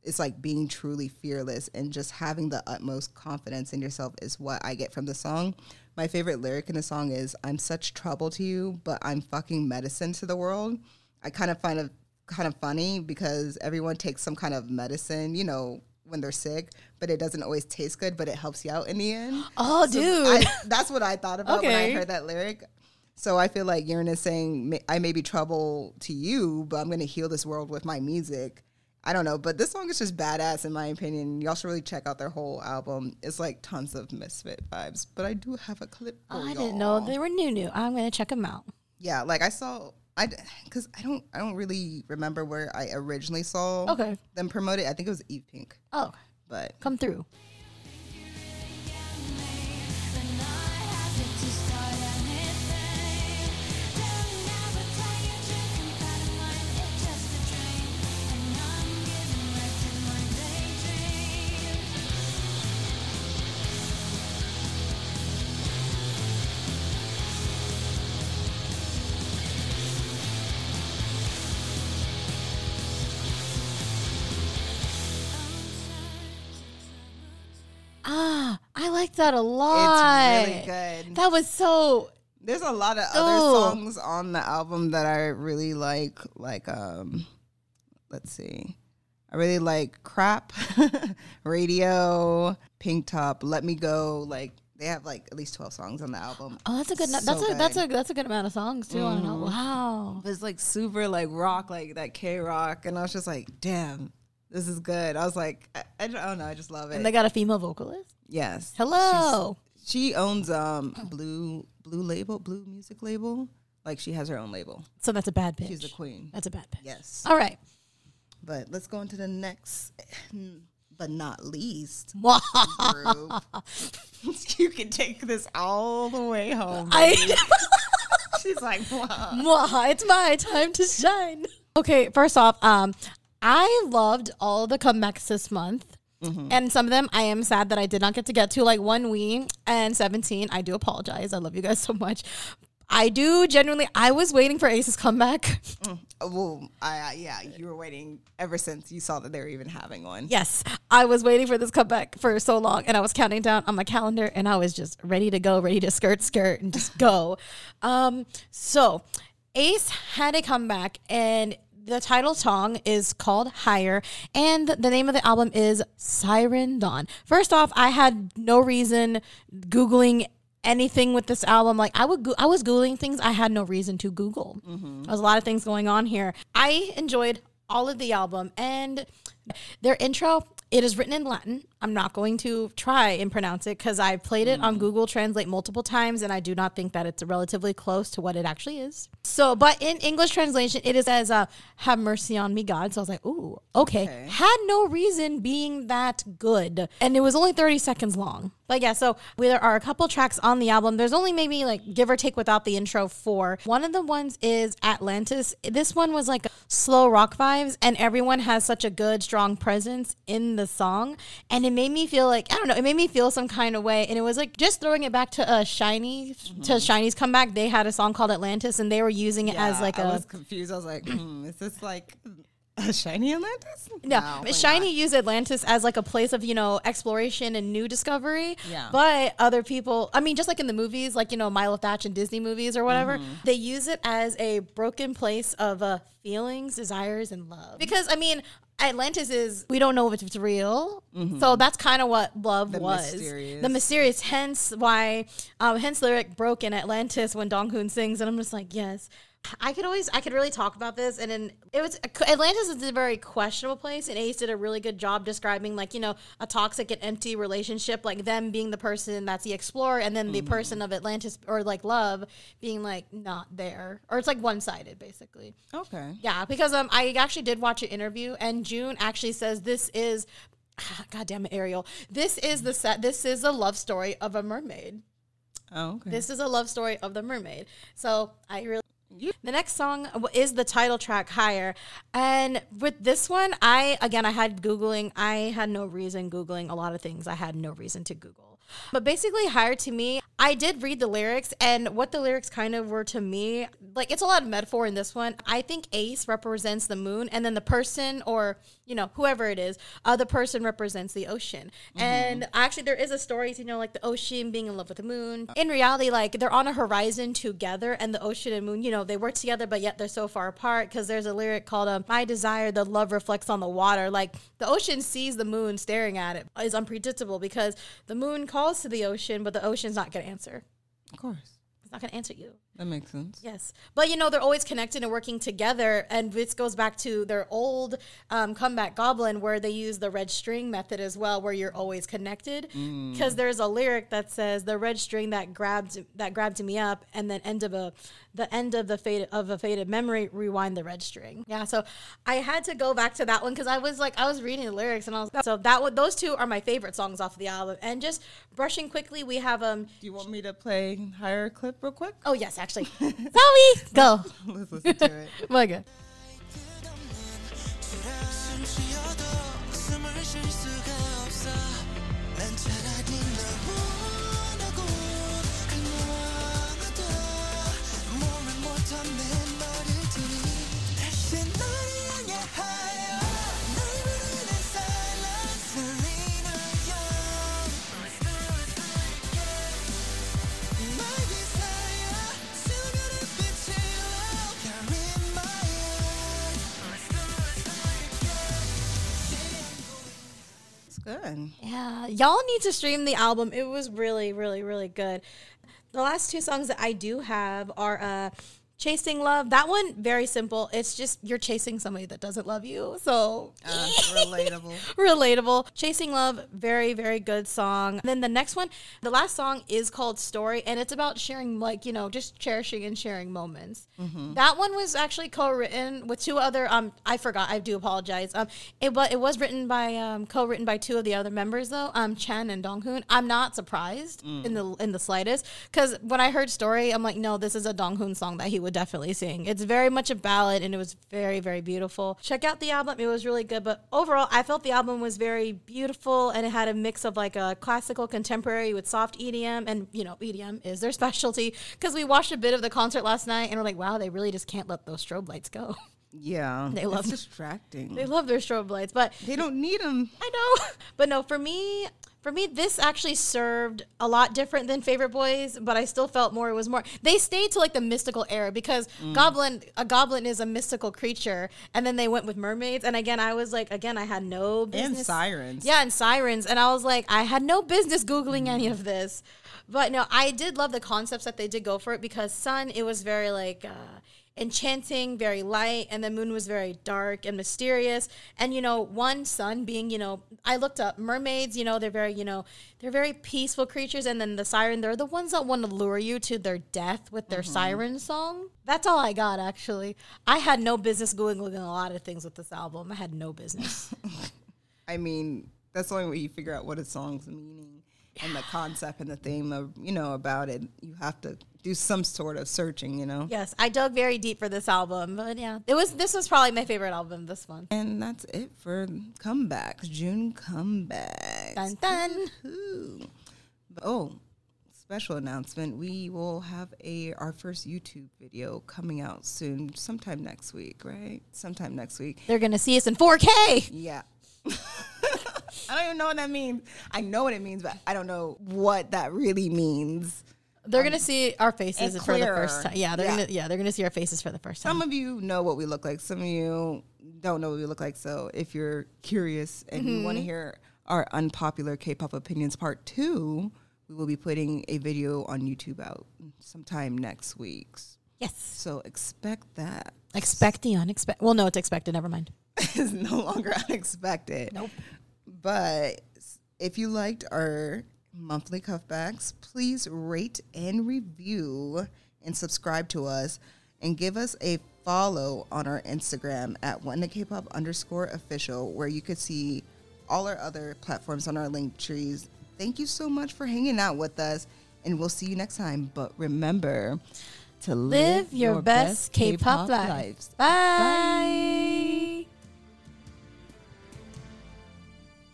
It's like being truly fearless and just having the utmost confidence in yourself is what I get from the song. My favorite lyric in the song is I'm such trouble to you, but I'm fucking medicine to the world. I kind of find it kind of funny because everyone takes some kind of medicine, you know, when they're sick, but it doesn't always taste good, but it helps you out in the end. (gasps) Oh, So dude. I, that's what I thought about when I heard that lyric. So I feel like Yerin is saying, I may be trouble to you, but I'm going to heal this world with my music. I don't know, but this song is just badass in my opinion. Y'all should really check out their whole album. It's like tons of misfit vibes, but I do have a clip. For I y'all. didn't know they were new new. I'm gonna check them out. Yeah, like I saw, I because I don't, I don't really remember where I originally saw Okay. them promote it. I think it was Eve Pink, Oh, but come through. Like that a lot. it's really good. That was so. There's a lot of other Oh. songs on the album that I really like. Like, um, let's see, I really like "Crap," (laughs) "Radio," "Pink Top," "Let Me Go." Like They have like at least twelve songs on the album. Oh, that's a good. So that's a that's good. a that's a good amount of songs too. I don't Mm-hmm. know. Wow. It's like super like rock, like that K rock, and I was just like, damn, this is good. I was like, I, I don't know, I just love it. And they got a female vocalist. Yes, Hello. She's- she owns um blue blue label, blue music label. Like she has her own label. So that's a bad bitch. She's the queen. That's a bad bitch. Yes. All right. But let's go into the next, (clears throat) but not least (laughs) group. (laughs) you can take this all the way home. I. (laughs) She's like, wow. Mwah, it's my time to shine. Okay, first off, um, I loved all the comebacks this month. Mm-hmm. And some of them I am sad that I did not get to get to, like ONEWE and 17. I do apologize. I love you guys so much. I do genuinely, I was waiting for A.C.E's comeback. Mm. Uh, well, I, yeah, you were waiting ever since you saw that they were even having one. yes, I was waiting for this comeback for so long and I was counting down on my calendar and I was just ready to go, ready to skirt, skirt, and just go. (laughs) Um, so Ace had a comeback and the title song is called Higher, and the name of the album is Siren Dawn. First off, I had no reason Googling anything with this album. Like I would, go- I was Googling things I had no reason to Google. Mm-hmm. There's a lot of things going on here. I enjoyed all of the album and their intro. It is written in Latin. I'm not going to try and pronounce it because I played it on Google Translate multiple times and I do not think that it's relatively close to what it actually is. So, but in English translation, it is as uh, "Have mercy on me, God." So I was like, "Ooh, okay." Okay. Had no reason being that good, and it was only 30 seconds long. But yeah, so there are a couple tracks on the album. There's only maybe like give or take without the intro four. One of the ones is Atlantis. This one was like slow rock vibes, and everyone has such a good, strong presence in the song, and it made me feel like I don't know. It made me feel some kind of way, and it was like just throwing it back to uh, SHINee to SHINee's comeback. They had a song called Atlantis, and they were using it as like I a was confused. I was like, hmm, is this like (laughs) a SHINee Atlantis? No, probably SHINee not. used Atlantis as like a place of, you know, exploration and new discovery. Yeah. But other people, I mean, just like in the movies, like, you know, Milo Thatch and Disney movies or whatever, Mm-hmm. they use it as a broken place of uh, feelings, desires, and love. Because, I mean, Atlantis is, we don't know if it's real. So that's kind of what love Mm-hmm. The was. mysterious. The mysterious. Hence why, um, hence lyric broken Atlantis when Donghoon sings. And I'm just like, yes. I could always, I could really talk about this, and then it was Atlantis is a very questionable place, and A.C.E did a really good job describing, like you know, a toxic and empty relationship, like them being the person that's the explorer, and then the person of Atlantis or like love being like not there, or it's like one sided basically. Okay. Yeah, because um, I actually did watch an interview, and Jun actually says this is, God damn it, Ariel, this is the set, this is the love story of a mermaid. Oh, okay. This is a love story of the mermaid. So I really. The next song is the title track "Higher," and with this one, I again I had googling. I had no reason googling a lot of things. I had no reason to Google, but basically, "Higher" to me, I did read the lyrics, and what the lyrics kind of were to me, like it's a lot of metaphor in this one. I think A.C.E represents the moon, and then the person, or you know whoever it is, uh, the person represents the ocean. And actually, there is a story, to, you know, like the ocean being in love with the moon. In reality, like they're on a horizon together, and the ocean and moon, you know, they work together, but yet they're so far apart. Because there's a lyric called um, "My desire, the love reflects on the water." Like the ocean sees the moon staring at it is unpredictable because the moon calls to the ocean, but the ocean's not going to answer. of course. It's not going to answer you. That makes sense. Yes, but you know they're always connected and working together, and this goes back to their old um, comeback Goblin, where they use the red string method as well, where you're always connected. Because there's a lyric that says the red string that grabbed that grabbed me up, and then end of a the end of the faded of a faded memory, rewind the red string. Yeah, so I had to go back to that one because I was like I was reading the lyrics, and I was so that one those two are my favorite songs off of the album. And just brushing quickly, we have um Do you want me to play higher clip real quick? oh yes actually, (laughs) Zoe go. Let's listen to it. (laughs) My Good. Yeah, y'all need to stream the album. It was really, really, really good. The last two songs that I do have are uh, Chasing Love. That one, very simple. It's just you're chasing somebody that doesn't love you. So Uh, relatable. (laughs) relatable. Chasing Love, very, very good song. And then the next one, the last song is called Story, and it's about sharing, like, you know, just cherishing and sharing moments. That one was actually co written with two other, um, I forgot, I do apologize. Um, it, but it was written by, um, co written by two of the other members, though, um, Chan and Donghoon. I'm not surprised in the in the slightest, because when I heard Story, I'm like, no, this is a Donghoon song that he would definitely sing. It's very much a ballad, and it was very, very beautiful. Check out the album; it was really good. But overall, I felt the album was very beautiful, and it had a mix of like a classical, contemporary with soft EDM, and you know, EDM is their (laughs) specialty. Because we watched a bit of the concert last night, and we're like, wow, they really just can't let those strobe lights go. Yeah. (laughs) They it's love- distracting. they love their strobe lights, but They don't need them. I know. (laughs) But no, for me, for me, this actually served a lot different than Favorite Boys, but I still felt more. It was more. They stayed to like the mystical era because goblin, a goblin is a mystical creature, and then they went with mermaids. And again, I was like, again, I had no business. And sirens. Yeah, and sirens, and I was like, I had no business googling any of this. But no, I did love the concepts that they did go for it because Sun, it was very like. Uh, enchanting, very light, and the moon was very dark and mysterious. And you know, one sun being, you know, I looked up mermaids, you know, they're very, you know, they're very peaceful creatures, and then the siren, they're the ones that want to lure you to their death with their mm-hmm. siren song. That's all I got actually. I had no business googling a lot of things with this album. I had no business. (laughs) I mean, that's the only way you figure out what a song's meaning and the concept and the theme of, you know, about it. You have to do some sort of searching, you know? yes, I dug very deep for this album, but yeah, it was. This was probably my favorite album this month. And that's it for comebacks. June comebacks. Dun dun. Ooh. Oh, special announcement. We will have a our first YouTube video coming out soon, sometime next week, right? Sometime next week. They're gonna see us in 4K. Yeah. (laughs) I don't even know what that means. I know what it means, but I don't know what that really means. They're um, gonna see our faces for the first time. Yeah, they're Yeah. gonna yeah they're gonna see our faces for the first time. Some of you know what we look like. Some of you don't know what we look like. So if you're curious and you want to mm-hmm. hear our unpopular K-pop opinions part two, we will be putting a video on YouTube out sometime next week. yes, So expect that. expect the unexpected. Well, no, it's expected. Never mind. (laughs) it's no longer (laughs) unexpected. Nope. But if you liked our monthly cuffbacks, please rate and review and subscribe to us and give us a follow on our Instagram at one K-pop underscore official, where you could see all our other platforms on our link trees. Thank you so much for hanging out with us, and we'll see you next time. But remember to Live your, best K-pop life. lives. Bye.